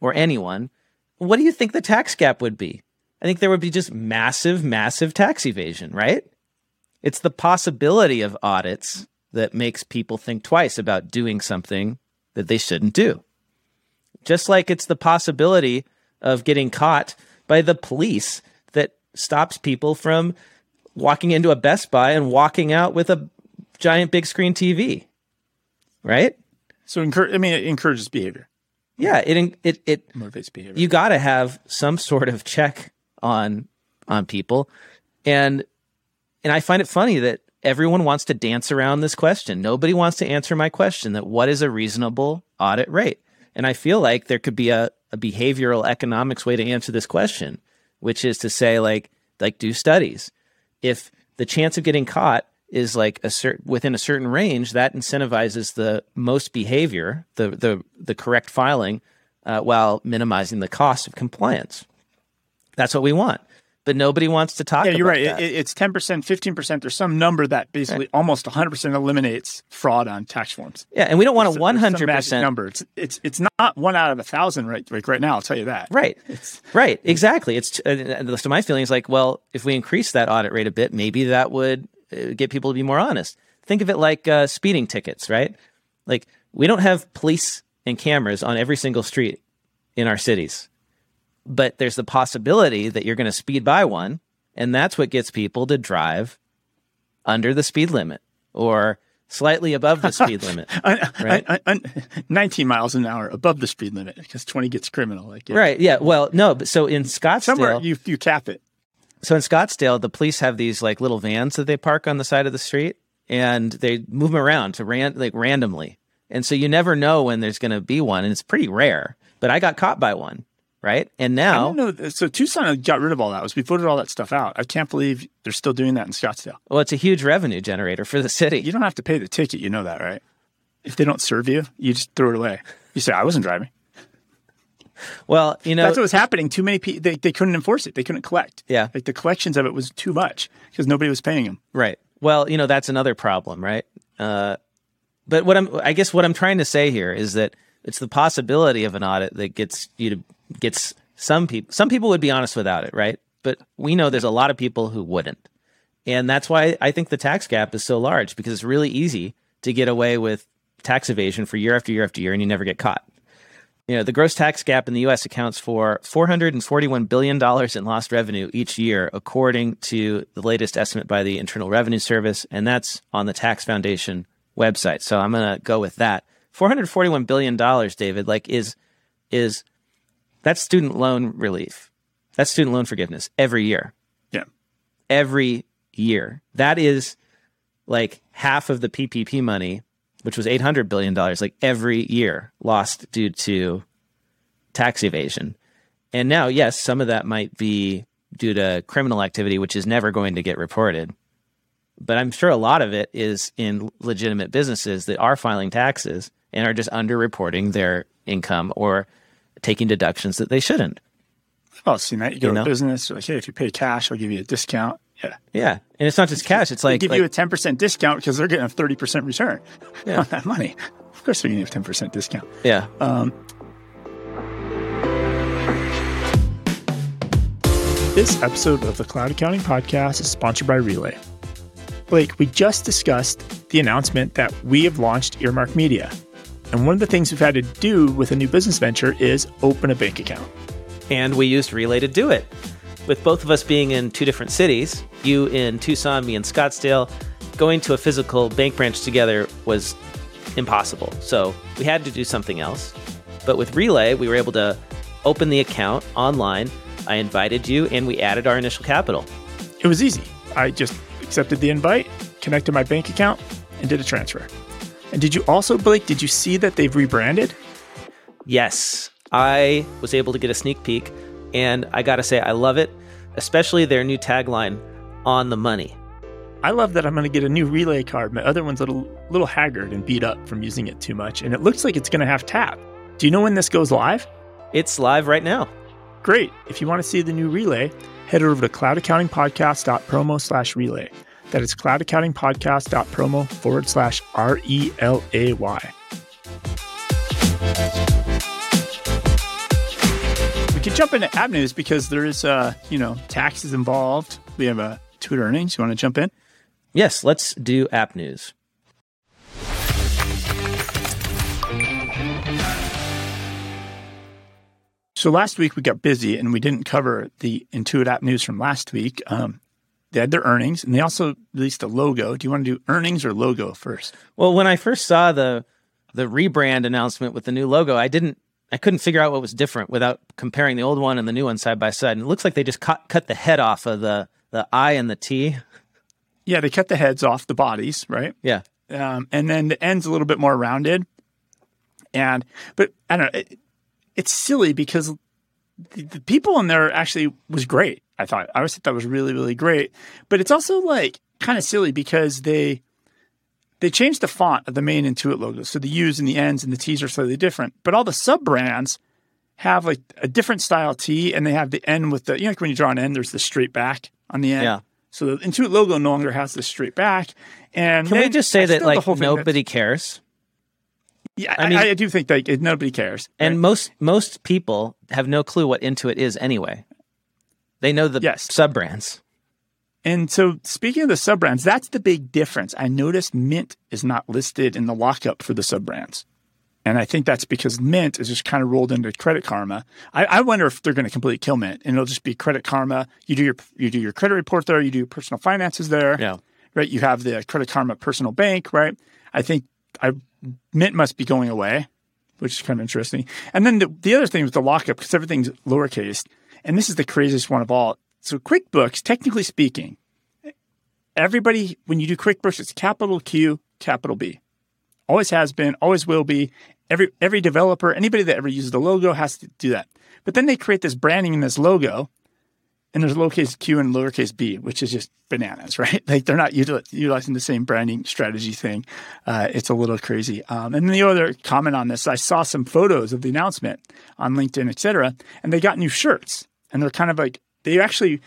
or anyone, what do you think the tax gap would be? I think there would be just massive, massive tax evasion, right? It's the possibility of audits that makes people think twice about doing something that they shouldn't do. Just like it's the possibility of getting caught by the police that stops people from walking into a Best Buy and walking out with a giant big screen TV. Right? So, encourage. I mean, it encourages behavior. Yeah, it it it motivates behavior. You got to have some sort of check on on people, and and I find it funny that everyone wants to dance around this question. Nobody wants to answer my question that what is a reasonable audit rate? And I feel like there could be a, a behavioral economics way to answer this question, which is to say like like do studies. If the chance of getting caught is like a certain within a certain range that incentivizes the most behavior, the the the correct filing, uh, while minimizing the cost of compliance. That's what we want. But nobody wants to talk. Yeah, you're right. It, it's ten percent, fifteen percent. There's some number that basically right. almost 100 percent eliminates fraud on tax forms. Yeah, and we don't want a 100 percent number. It's, it's it's not one out of a thousand right like right now. I'll tell you that. Right. It's, right. Exactly. It's uh, so my feeling is like, well, if we increase that audit rate a bit, maybe that would get people to be more honest. Think of it like uh, speeding tickets, right? Like we don't have police and cameras on every single street in our cities, but there's the possibility that you're going to speed by one, and that's what gets people to drive under the speed limit or slightly above the speed limit. right? 19 miles an hour above the speed limit because 20 gets criminal. Like, yeah. Right. Yeah. Well, no, but so in Scottsdale, somewhere you, you cap it. So in Scottsdale, the police have these like little vans that they park on the side of the street and they move them around to ran like randomly. And so you never know when there's going to be one and it's pretty rare. But I got caught by one right? And I now, don't know. So Tucson got rid of all that. Was we voted all that stuff out? I can't believe they're still doing that in Scottsdale. well, it's a huge revenue generator for the city. You don't have to pay the ticket. You know that, right? If they don't serve you, you just throw it away. You say, "I wasn't driving." Well, you know, That's what was happening. Too many people. They, they couldn't enforce it. They couldn't collect. Yeah. like the collections of it was too much because nobody was paying them. Right. Well, you know, that's another problem, right? Uh, but what I'm, I guess, what I'm trying to say here is that it's the possibility of an audit that gets you to gets some people. Some people would be honest without it, right? But we know there's a lot of people who wouldn't, and that's why I think the tax gap is so large because it's really easy to get away with tax evasion for year after year after year, and you never get caught. You know, the gross tax gap in the U.S. accounts for 441 billion dollars in lost revenue each year, according to the latest estimate by the Internal Revenue Service, and that's on the Tax Foundation website. So I'm going to go with that. 441 billion dollars, David, like is is that's student loan relief. That's student loan forgiveness every year. Yeah, Every year. That is like half of the PPP money, which was 800 billion dollars like every year lost due to tax evasion. And now, yes, some of that might be due to criminal activity which is never going to get reported. But I'm sure a lot of it is in legitimate businesses that are filing taxes and are just underreporting their income or taking deductions that they shouldn't. I've all seen that. You go You to business, like, hey, if you pay cash, I'll give you a discount. Yeah, Yeah. And it's not just cash, it's like they give like you a ten percent discount because they're getting a thirty percent return Yeah. on that money. Of course, they're getting a ten percent discount. yeah. Um, this episode of the Cloud Accounting Podcast is sponsored by Relay. Blake, we just discussed the announcement that we have launched Earmark Media. And one of the things we've had to do with a new business venture is open a bank account. and we used Relay to do it. With both of us being in two different cities, you in Tucson, me in Scottsdale, going to a physical bank branch together was impossible. So we had to do something else. But with Relay, we were able to open the account online. I invited you, and we added our initial capital. It was easy. I just accepted the invite, connected my bank account, and did a transfer. And did you also, Blake, did you see that they've rebranded? Yes, I was able to get a sneak peek, and I gotta say, I love it, especially their new tagline on the money. I love that I'm going to get a new relay card. My other one's a little, little haggard and beat up from using it too much. And it looks like it's going to have tap. Do you know when this goes live? It's live right now. Great. If you want to see the new relay, head over to cloudaccountingpodcast.promo slash relay. That is cloudaccountingpodcast.promo forward slash R E L A Y. Could jump into app news because there is, uh, you know, taxes involved. We have a Twitter earnings. You want to jump in? Yes, let's do app news. So last week we got busy and we didn't cover the Intuit app news from last week. Um, they had their earnings and they also released a logo. Do you want to do earnings or logo first? Well, when I first saw the the rebrand announcement with the new logo, I didn't I couldn't figure out what was different without comparing the old one and the new one side by side. And it looks like they just cut cut the head off of the the I and the T. Yeah, they cut the heads off the bodies, right? Yeah. Um, and then the end's a little bit more rounded. And but I don't know, it, it's silly because the, the people in there actually was great. I thought I always thought that was really really great. But it's also like kind of silly because they they changed the font of the main Intuit logo, so the U's and the N's and the T's are slightly different. But all the sub brands have like a different style T, and they have the N with the you know like when you draw an N, there's the straight back on the end. Yeah. So the Intuit logo no longer has the straight back. And Can we just say I that still have the like nobody cares? yeah, I I, mean- I, do think that nobody cares. And right? most most people have no clue what Intuit is anyway. They know the Yes. sub brands. And so speaking of the sub brands, that's the big difference. I noticed Mint is not listed in the lockup for the sub brands. And I think that's because Mint is just kind of rolled into Credit Karma. I, I wonder if they're going to completely kill Mint, and it'll just be Credit Karma. You do your you do your credit report there, you do personal finances there, Yeah. right? You have the Credit Karma personal bank, right? I think I Mint must be going away, which is kind of interesting. And then the, the other thing with the lockup, because everything's lowercase, and this is the craziest one of all. So QuickBooks, technically speaking, everybody when you do QuickBooks, it's capital Q, capital B. Always has been, always will be. Every every developer, anybody that ever uses the logo has to do that. But then they create this branding and this logo, and there's lowercase q and lowercase b, which is just bananas, right? Like they're not util- utilizing the same branding strategy thing. Uh, it's a little crazy. Um, and the other comment on this, I saw some photos of the announcement on LinkedIn, et cetera, and they got new shirts, and they're kind of like they actually.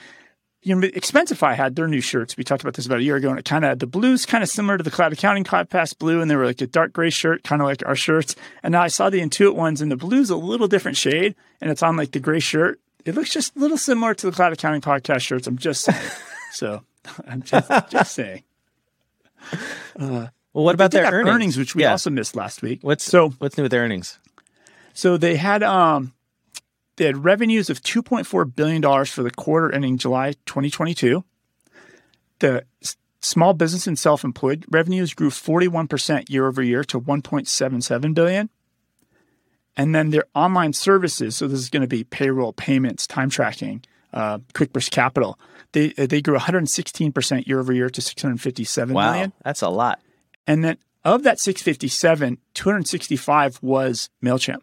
You know, Expensify had their new shirts. We talked about this about a year ago, and it kind of had the blues kind of similar to the Cloud Accounting Podcast blue, and they were like a dark gray shirt, kind of like our shirts. And now I saw the Intuit ones, and the blue's a little different shade, and it's on like the gray shirt, it looks just a little similar to the Cloud Accounting Podcast shirts. I'm just saying. so I'm just, just saying. Uh, well, what about their earnings? earnings? which we yeah. also missed last week? What's so what's new with their earnings? So they had um they had revenues of 2.4 billion dollars for the quarter ending July 2022. The small business and self-employed revenues grew 41% year over year to 1.77 billion. And then their online services, so this is going to be payroll, payments, time tracking, uh, QuickBooks Capital. They they grew 116 percent year over year to 657 wow, million. That's a lot. And then of that 657, 265 was Mailchimp.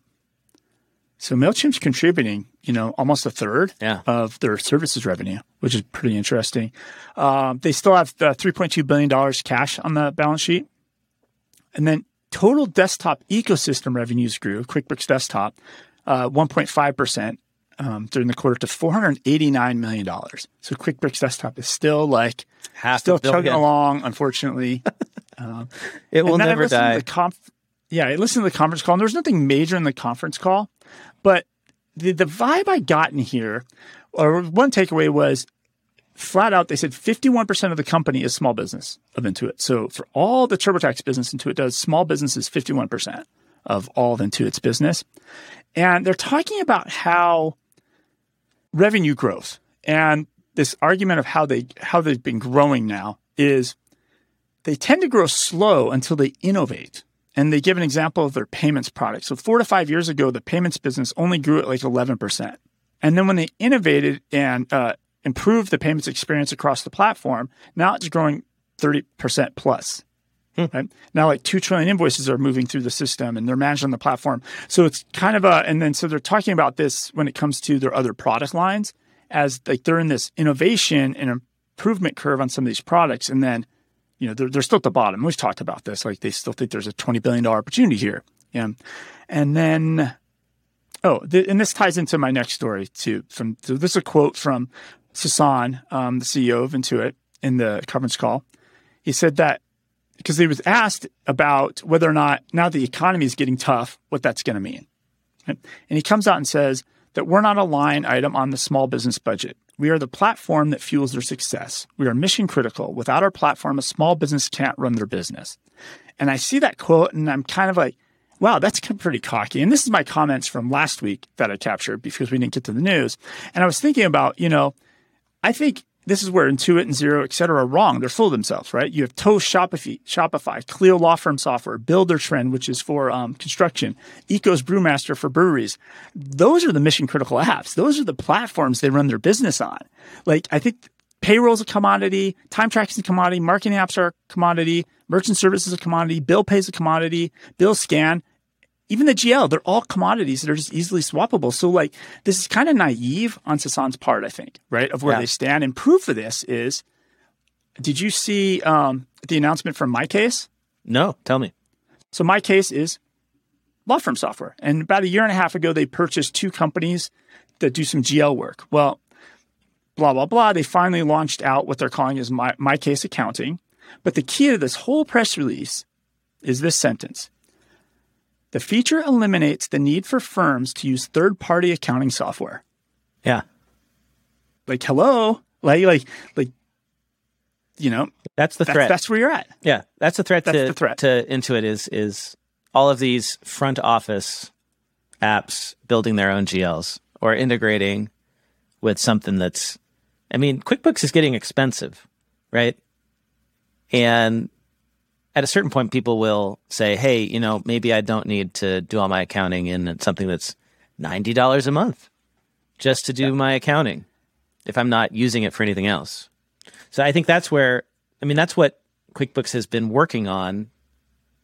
So Mailchimp's contributing, you know, almost a third yeah. of their services revenue, which is pretty interesting. Um, they still have the 3.2 billion dollars cash on the balance sheet, and then Total desktop ecosystem revenues grew, QuickBooks Desktop, uh, 1.5% um, during the quarter to $489 million. So QuickBooks Desktop is still like, Half still chugging along, unfortunately. um, it will never die. Conf- yeah, I listened to the conference call, and there was nothing major in the conference call, but the, the vibe I got in here, or one takeaway was flat out, they said 51% of the company is small business of Intuit. So for all the TurboTax business Intuit does, small business is 51% of all of Intuit's business. And they're talking about how revenue growth and this argument of how they how they've been growing now is they tend to grow slow until they innovate. And they give an example of their payments product. So four to five years ago, the payments business only grew at like 11%. And then when they innovated and uh, improve the payments experience across the platform, now it's growing 30% plus. Hmm. Right? Now, like 2 trillion invoices are moving through the system and they're managed on the platform. So it's kind of a, and then so they're talking about this when it comes to their other product lines as like they're in this innovation and improvement curve on some of these products. And then, you know, they're, they're still at the bottom. We've talked about this. Like they still think there's a $20 billion opportunity here. Yeah. And then, oh, and this ties into my next story too. From so this is a quote from Sasan, um, the CEO of Intuit, in the conference call. He said that because he was asked about whether or not now the economy is getting tough, what that's going to mean. And he comes out and says that we're not a line item on the small business budget. We are the platform that fuels their success. We are mission critical. Without our platform, a small business can't run their business. And I see that quote and I'm kind of like, wow, that's pretty cocky. And this is my comments from last week that I captured because we didn't get to the news. And I was thinking about, you know, I think this is where Intuit and Xero, et cetera, are wrong. They're full of themselves, right? You have Toast, Shopify, Shopify, Clio Law Firm Software, Buildertrend, which is for um, construction, Ekos Brewmaster for breweries. Those are the mission critical apps. Those are the platforms they run their business on. Like, I think payroll is a commodity, time tracking is a commodity, marketing apps are a commodity, merchant services is a commodity, bill pays a commodity, bill scan even the GL, they're all commodities that are just easily swappable. So like this is kind of naive on Sasan's part, I think, right? Of where yeah. they stand. And proof of this is, did you see um, the announcement from MyCase? No, tell me. So MyCase is law firm software. And about a year and a half ago, they purchased two companies that do some GL work. Well, blah, blah, blah. They finally launched out what they're calling is My, case Accounting. But the key to this whole press release is this sentence. The feature eliminates the need for firms to use third party accounting software. Yeah. Like, hello? Like, like, like, you know, that's the that's, threat. That's where you're at. Yeah. That's the threat, that's to, the threat. to Intuit is, is all of these front office apps building their own GLs or integrating with something that's, I mean, QuickBooks is getting expensive, right? And at a certain point, people will say, hey, you know, maybe I don't need to do all my accounting in something that's $90 a month just to do yeah. my accounting if I'm not using it for anything else. So I think that's where, I mean, that's what QuickBooks has been working on.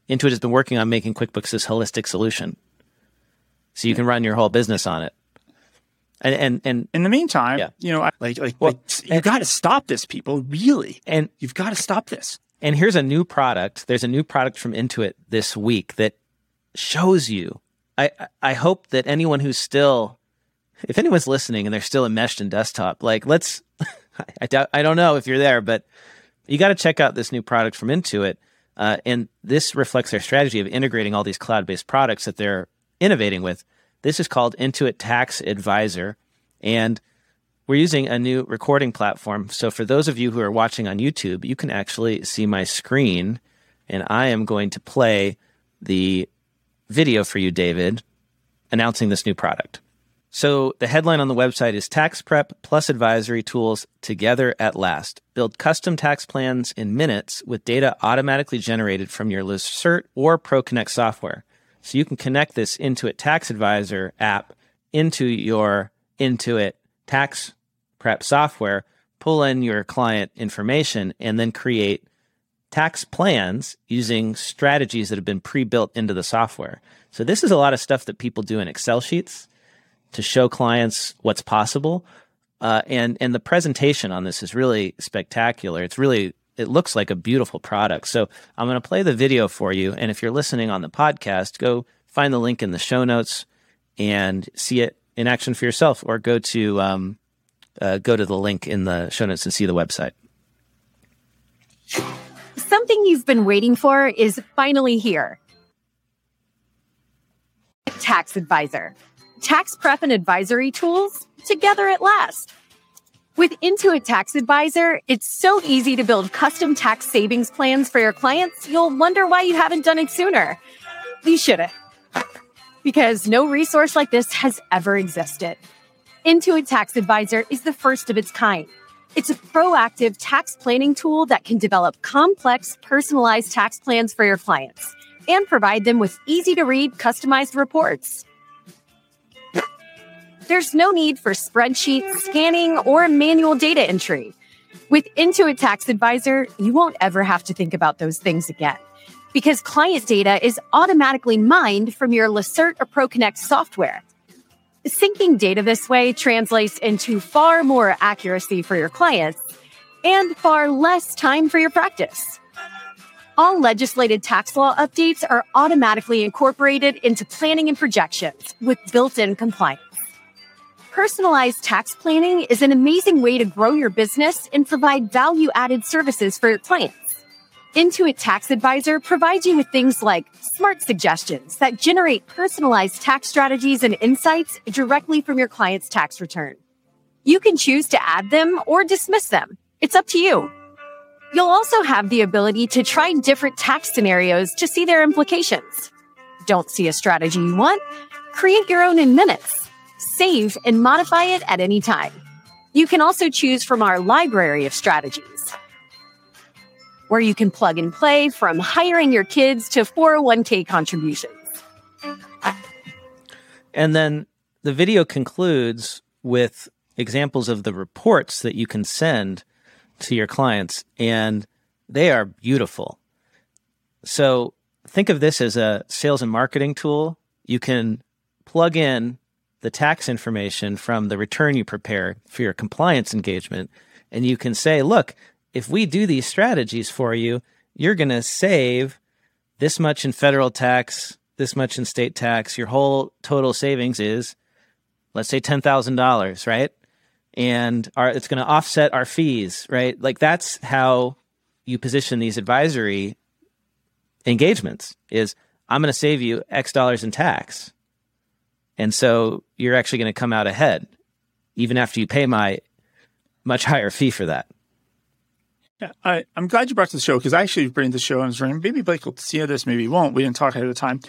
Intuit has been working on making QuickBooks this holistic solution. So you can run your whole business on it. And and, and in the meantime, Yeah. you know, I- like like, Well, like you got to stop this, people. Really, and you've got to stop this. And here's a new product. There's a new product from Intuit this week that shows you. I, I- hope that anyone who's still, if anyone's listening and they're still enmeshed in desktop, like let's, I doubt, I don't know if you're there, but you got to check out this new product from Intuit. Uh, and this reflects their strategy of integrating all these cloud based products that they're innovating with. This is called Intuit Tax Advisor. And we're using a new recording platform. So for those of you who are watching on YouTube, you can actually see my screen and I am going to play the video for you, David, announcing this new product. So the headline on the website is Tax Prep plus Advisory Tools Together at Last. Build custom tax plans in minutes with data automatically generated from your Lacerte or ProConnect software. So you can connect this Intuit Tax Advisor app into your Intuit Tax Prep software, pull in your client information, and then create tax plans using strategies that have been pre-built into the software. So this is a lot of stuff that people do in Excel sheets to show clients what's possible. Uh, and and the presentation on this is really spectacular. It's really it looks like a beautiful product. So I'm going to play the video for you. And if you're listening on the podcast, go find the link in the show notes and see it in action for yourself, or go to um, uh, go to the link in the show notes and see the website. Something you've been waiting for is finally here. Tax Advisor. Tax prep and advisory tools together at last. With Intuit Tax Advisor, it's so easy to build custom tax savings plans for your clients, you'll wonder why you haven't done it sooner. You should have. Because no resource like this has ever existed. Intuit Tax Advisor is the first of its kind. It's a proactive tax planning tool that can develop complex, personalized tax plans for your clients and provide them with easy to read, customized reports. There's no need for spreadsheets, scanning, or manual data entry. With Intuit Tax Advisor, you won't ever have to think about those things again because client data is automatically mined from your Lacerte or ProConnect software. Syncing data this way translates into far more accuracy for your clients and far less time for your practice. All legislated tax law updates are automatically incorporated into planning and projections with built in compliance. Personalized tax planning is an amazing way to grow your business and provide value added services for your clients. Intuit Tax Advisor provides you with things like smart suggestions that generate personalized tax strategies and insights directly from your client's tax return. You can choose to add them or dismiss them. It's up to you. You'll also have the ability to try different tax scenarios to see their implications. Don't see a strategy you want? Create your own in minutes. Save and modify it at any time. You can also choose from our library of strategies, where you can plug and play from hiring your kids to 401k contributions. And then the video concludes with examples of the reports that you can send to your clients, and they are beautiful. So think of this as a sales and marketing tool. You can plug in the tax information from the return you prepare for your compliance engagement, and you can say, look, if we do these strategies for you, you're going to save this much in federal tax, this much in state tax. Your whole total savings is, let's say, $10,000, right? And our, it's going to offset our fees, right? Like that's how you position these advisory engagements is I'm going to save you X dollars in tax. And so you're actually going to come out ahead, even after you pay my much higher fee for that. Yeah, I, I'm glad you brought to the show because I actually bring the show and I was wondering maybe Blake will see this, maybe he won't. We didn't talk ahead of time.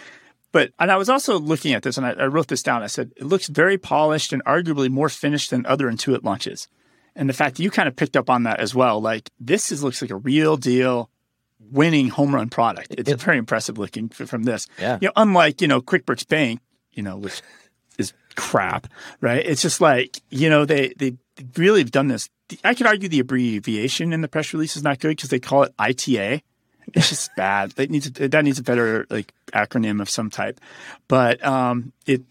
But and I was also looking at this and I, I wrote this down. I said it looks very polished and arguably more finished than other Intuit launches. And the fact that you kind of picked up on that as well, like this is looks like a real deal winning home run product. It's It- very impressive looking from this. Yeah. You know, unlike, you know, QuickBooks Bank, you know, which is crap, right? It's just like, you know, they they really have done this. I could argue the abbreviation in the press release is not good because they call it ITA. It's just bad. That needs that needs a better like acronym of some type. But um, it,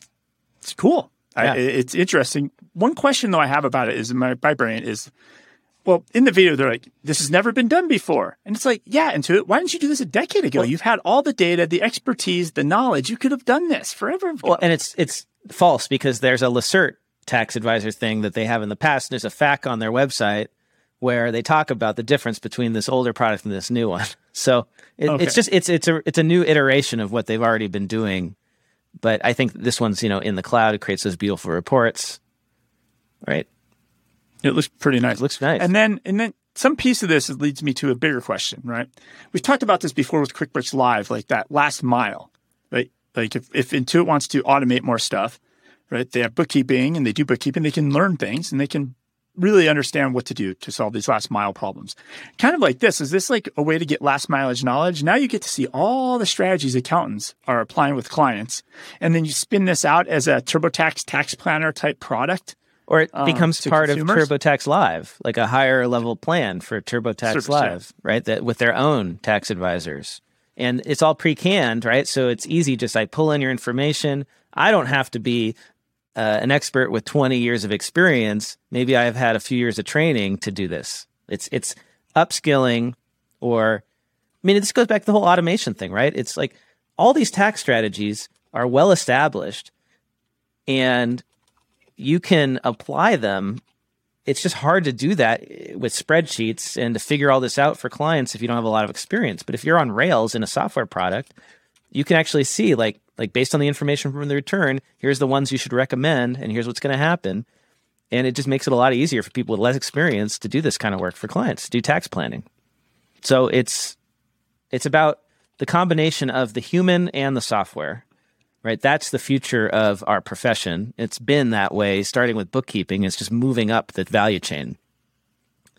it's cool. Yeah. I, it's interesting. one question though I have about it is my, my brain is, well, in the video they're like, this has never been done before, and it's like, yeah, Intuit, why didn't you do this a decade ago? Well, You've had all the data, the expertise, the knowledge. You could have done this forever. Ago. Well, and it's it's false because there's a Lacerte tax advisor thing that they have in the past. There's a FAQ on their website where they talk about the difference between this older product and this new one. So it, okay. it's just it's it's a it's a new iteration of what they've already been doing. But I think this one's you know in the cloud. It creates those beautiful reports, right? It looks pretty nice. It looks nice. And then and then some piece of this leads me to a bigger question, right? We've talked about this before with QuickBooks Live, like that last mile, right? Like if, if Intuit wants to automate more stuff, right? They have bookkeeping and they do bookkeeping, they can learn things and they can really understand what to do to solve these last mile problems. Kind of like this is this like a way to get last mileage knowledge? Now you get to see all the strategies accountants are applying with clients. And then you spin this out as a TurboTax tax planner type product. Or it um, becomes um, part consumers. of TurboTax Live, like a higher level plan for TurboTax Service, Live, yeah. right? That with their own tax advisors. And it's all pre-canned, right? So it's easy. Just I pull in your information. I don't have to be uh, an expert with 20 years of experience, maybe I have had a few years of training to do this. It's it's upskilling or I mean this goes back to the whole automation thing, right? It's like all these tax strategies are well established and you can apply them. It's just hard to do that with spreadsheets and to figure all this out for clients if you don't have a lot of experience. But if you're on Rails in a software product, you can actually see like like based on the information from the return, here's the ones you should recommend, and here's what's going to happen. And it just makes it a lot easier for people with less experience to do this kind of work for clients, to do tax planning. So it's it's about the combination of the human and the software. Right? That's the future of our profession. It's been that way, starting with bookkeeping. It's just moving up the value chain.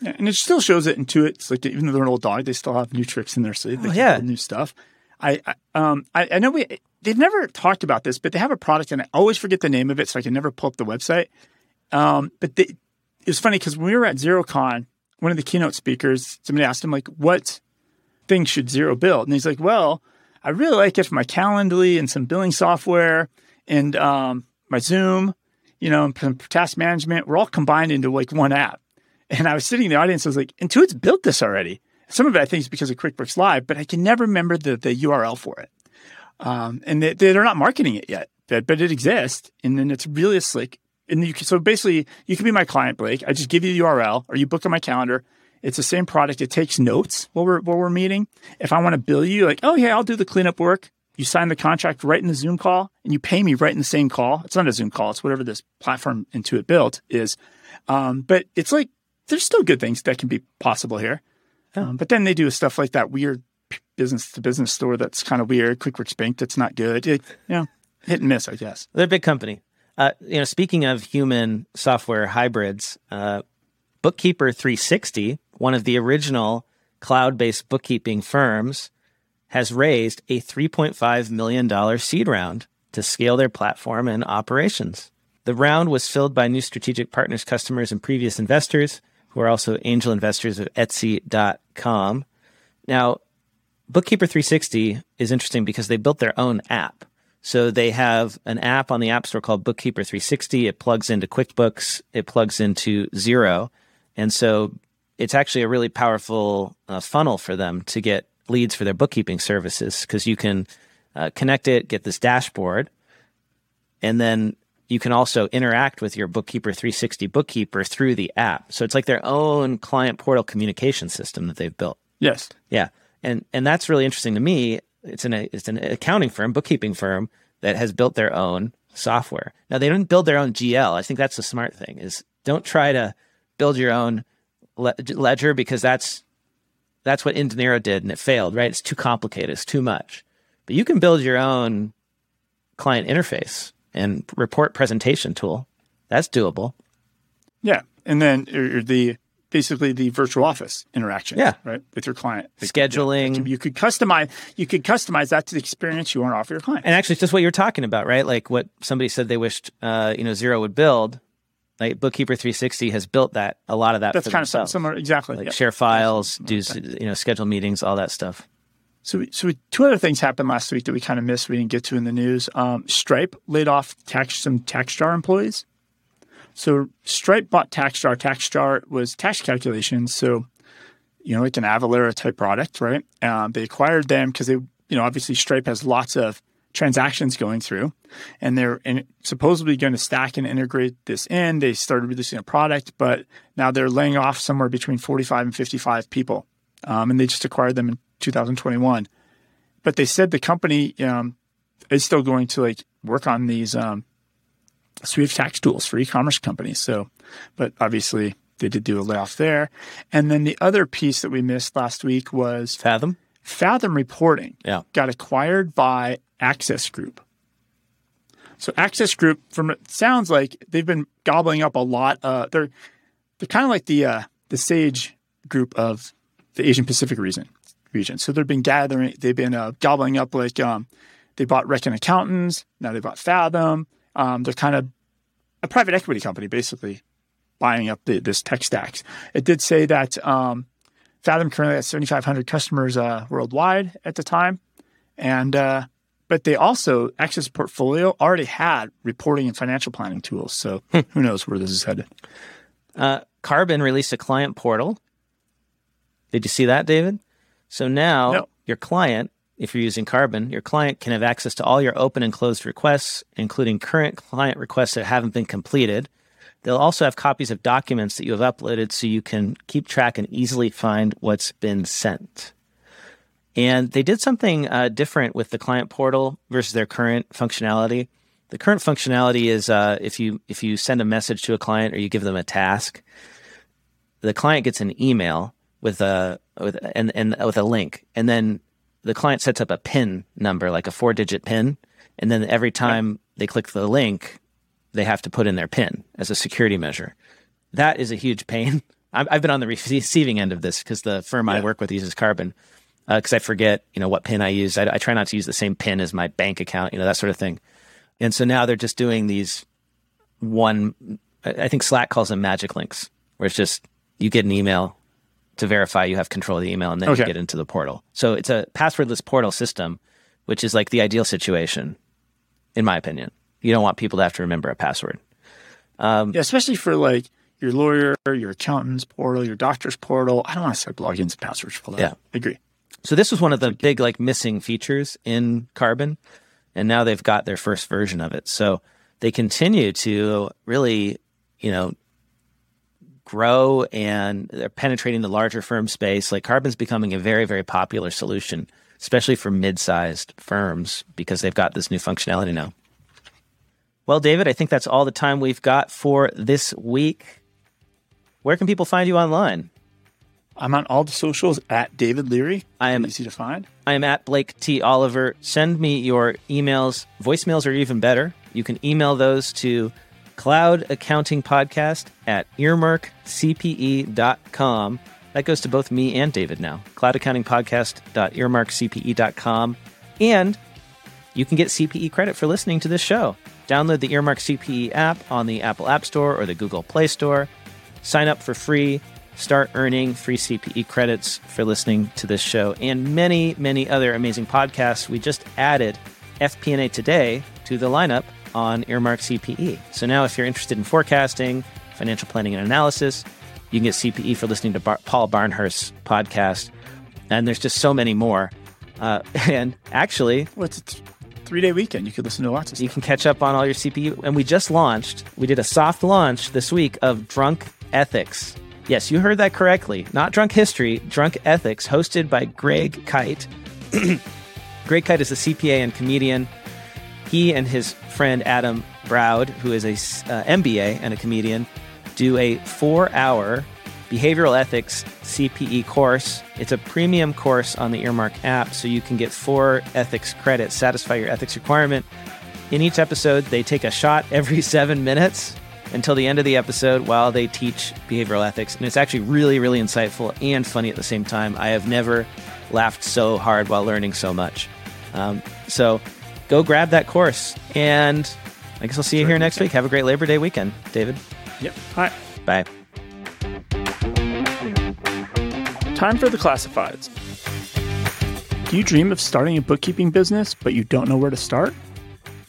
Yeah, and it still shows it Intuit. It's like even though they're an old dog, they still have new tricks in their sleeve. They oh, yeah. new stuff. I, I um I, I, know we they've never talked about this, but they have a product and I always forget the name of it, so I can never pull up the website. Um, but they, it was funny because when we were at XeroCon, one of the keynote speakers, somebody asked him like, "What thing should Xero build?" And he's like, "Well, I really like it for my Calendly and some billing software and um, my Zoom, you know, and task management. We're all combined into like one app." And I was sitting in the audience, I was like, "Intuit's built this already." Some of it I think is because of QuickBooks Live, but I can never remember the, the URL for it. Um, and they, they're not marketing it yet, but, but it exists. And then it's really slick. And you can, so basically, you can be my client, Blake. I just give you the URL or you book on my calendar. It's the same product. It takes notes while we're, while we're meeting. If I want to bill you, like, oh, yeah, I'll do the cleanup work. You sign the contract right in the Zoom call and you pay me right in the same call. It's not a Zoom call. It's whatever this platform Intuit built is. Um, but it's like, there's still good things that can be possible here. Um, but then they do stuff like that weird business to business store that's kind of weird. QuickBooks Bank that's not good. It, you know, hit and miss, I guess. They're a big company. Uh, you know, speaking of human software hybrids, uh, Bookkeeper 360, one of the original cloud-based bookkeeping firms, has raised a $3.5 million seed round to scale their platform and operations. The round was filled by new strategic partners, customers, and previous investors who are also angel investors of Etsy.com. Now, Bookkeeper 360 is interesting because they built their own app. So they have an app on the App Store called Bookkeeper 360. It plugs into QuickBooks, it plugs into Xero. And so it's actually a really powerful uh, funnel for them to get leads for their bookkeeping services because you can uh, connect it, get this dashboard, and then you can also interact with your Bookkeeper 360 bookkeeper through the app. So it's like their own client portal communication system that they've built. Yes. Yeah. And and that's really interesting to me. It's an it's an accounting firm, bookkeeping firm that has built their own software. Now they don't build their own GL. I think that's the smart thing is don't try to build your own le- ledger because that's that's what inDinero did and it failed, right? It's too complicated, it's too much. But you can build your own client interface and report presentation tool. That's doable. Yeah. And then the basically the virtual office interaction, yeah. right, with your client. Scheduling. You could customize. You could customize that to the experience you want to offer your client. And actually, it's just what you're talking about, right? Like what somebody said they wished, uh, you know, Xero would build. Like Bookkeeper 360 has built that a lot of that. That's kind themselves. of similar, exactly. Like share files, do you know, schedule meetings, all that stuff. So, so we, two other things happened last week that we kind of missed. We didn't get to in the news. Um, Stripe laid off tax some TaxJar employees. So Stripe bought TaxJar. TaxJar was tax calculations. So, you know, like an Avalara type product, right? Um, they acquired them because they, you know, obviously Stripe has lots of transactions going through and they're in, supposedly going to stack and integrate this in. They started releasing a product, but now they're laying off somewhere between 45 and 55 people. Um, and they just acquired them in 2021. But they said the company um, is still going to like work on these um, suite of tax tools for e-commerce companies. So, but obviously they did do a layoff there. And then the other piece that we missed last week was Fathom. Fathom Reporting Yeah. got acquired by Access Group. So Access Group, from it sounds like they've been gobbling up a lot. Uh, they're they're kind of like the uh, the Sage Group of the Asian Pacific region. Region. So they've been gathering. They've been uh, gobbling up like um, they bought Reckon Accountants. Now they bought Fathom. Um, they're kind of a private equity company, basically buying up the, this tech stacks. It did say that um, Fathom currently has 7,500 customers uh, worldwide at the time, and uh, but they also Access Portfolio already had reporting and financial planning tools. So who knows where this is headed? Uh, Karbon released a client portal. Did you see that, David? So now No. your client, if you're using Karbon, your client can have access to all your open and closed requests, including current client requests that haven't been completed. They'll also have copies of documents that you have uploaded so you can keep track and easily find what's been sent. And they did something uh, different with the client portal versus their current functionality. The current functionality is uh, if you if you send a message to a client or you give them a task, the client gets an email with a with and and with a link, and then the client sets up a PIN number, like a four digit PIN, and then every time they click the link, they have to put in their PIN as a security measure. That is a huge pain. I've, I've been on the receiving end of this because the firm I work with uses Karbon. Uh, because I forget, you know, what PIN I use. I, I try not to use the same PIN as my bank account, you know, that sort of thing. And so now they're just doing these one. I think Slack calls them magic links, where it's just you get an email to verify you have control of the email, and then Okay. you get into the portal. So it's a passwordless portal system, which is like the ideal situation, in my opinion. You don't want people to have to remember a password. Um, yeah, especially for like your lawyer, your accountant's portal, your doctor's portal. I don't want to set logins and passwords for that. Yeah. agree. So this was one of the big like missing features in Karbon, and now they've got their first version of it. So they continue to really, you know, grow and they're penetrating the larger firm space. Like Karbon's becoming a very very popular solution, especially for mid-sized firms because they've got this new functionality now. Well, David, I think that's all the time we've got for this week. Where can people find you online? I'm on all the socials at David Leary. I am- easy to find. I am at Blake T. Oliver. Send me your emails. Voicemails are even better. You can email those to cloud accounting podcast at earmarkcpe.com. That goes to both me and David now. Cloud accounting podcast.earmarkcpe.com. And you can get CPE credit for listening to this show. Download the Earmark CPE app on the Apple App Store or the Google Play Store. Sign up for free. Start earning free CPE credits for listening to this show and many, many other amazing podcasts. We just added FP&A today to the lineup on Earmark CPE. So now, if you're interested in forecasting, financial planning, and analysis, you can get CPE for listening to Bar- Paul Barnhurst's podcast. And there's just so many more. Uh, and actually, Well, it's a th- three day weekend. You could listen to lots of you can catch up on all your CPE. And we just launched, we did a soft launch this week of Drunk Ethics. Yes, you heard that correctly. Not Drunk History, Drunk Ethics, hosted by Greg Kyte. Greg Kyte is a CPA and comedian. He and his friend Adam Browd, who is a uh, MBA and a comedian, do a four hour behavioral ethics CPE course. It's a premium course on the Earmark app, so you can get four ethics credits, satisfy your ethics requirement. In each episode, they take a shot every seven minutes until the end of the episode while they teach behavioral ethics. And it's actually really, really insightful and funny at the same time. I have never laughed so hard while learning so much. Um, so go grab that course. And I guess I'll see you here next week. Have a great Labor Day weekend, David. Yep. All right. Bye. Time for the classifieds. Do you dream of starting a bookkeeping business, but you don't know where to start?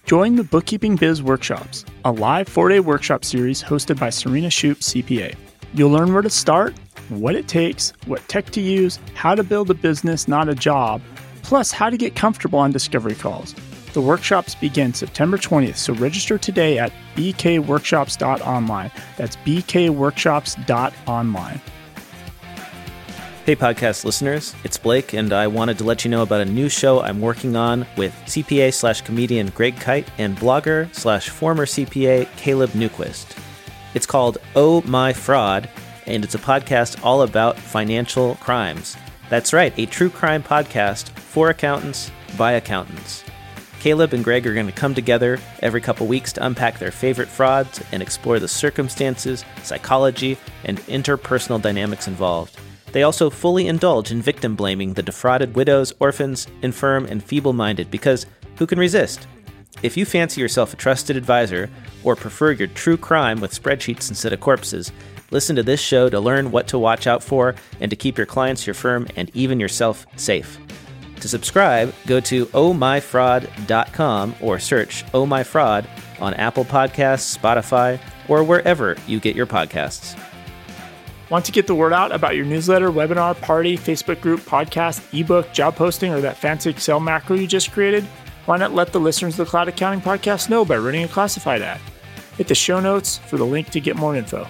Join the Bookkeeping Biz workshops. a live four day workshop series hosted by Serena Shoop, CPA. You'll learn where to start, what it takes, what tech to use, how to build a business, not a job, plus how to get comfortable on discovery calls. The workshops begin September 20th, so register today at bkworkshops.online. That's bkworkshops.online. Hey, podcast listeners, it's Blake, and I wanted to let you know about a new show I'm working on with CPA slash comedian Greg Kyte and blogger slash former CPA Caleb Newquist. It's called Oh My Fraud, and it's a podcast all about financial crimes. That's right, a true crime podcast for accountants by accountants. Caleb and Greg are going to come together every couple weeks to unpack their favorite frauds and explore the circumstances, psychology, and interpersonal dynamics involved. They also fully indulge in victim blaming the defrauded widows, orphans, infirm, and feeble minded because who can resist? If you fancy yourself a trusted advisor or prefer your true crime with spreadsheets instead of corpses, listen to this show to learn what to watch out for and to keep your clients, your firm, and even yourself safe. To subscribe, go to ohmyfraud.com or search Oh My Fraud on Apple Podcasts, Spotify, or wherever you get your podcasts. Want to get the word out about your newsletter, webinar, party, Facebook group, podcast, ebook, job posting, or that fancy Excel macro you just created? Why not let the listeners of the Cloud Accounting Podcast know by running a classified ad? Hit the show notes for the link to get more info.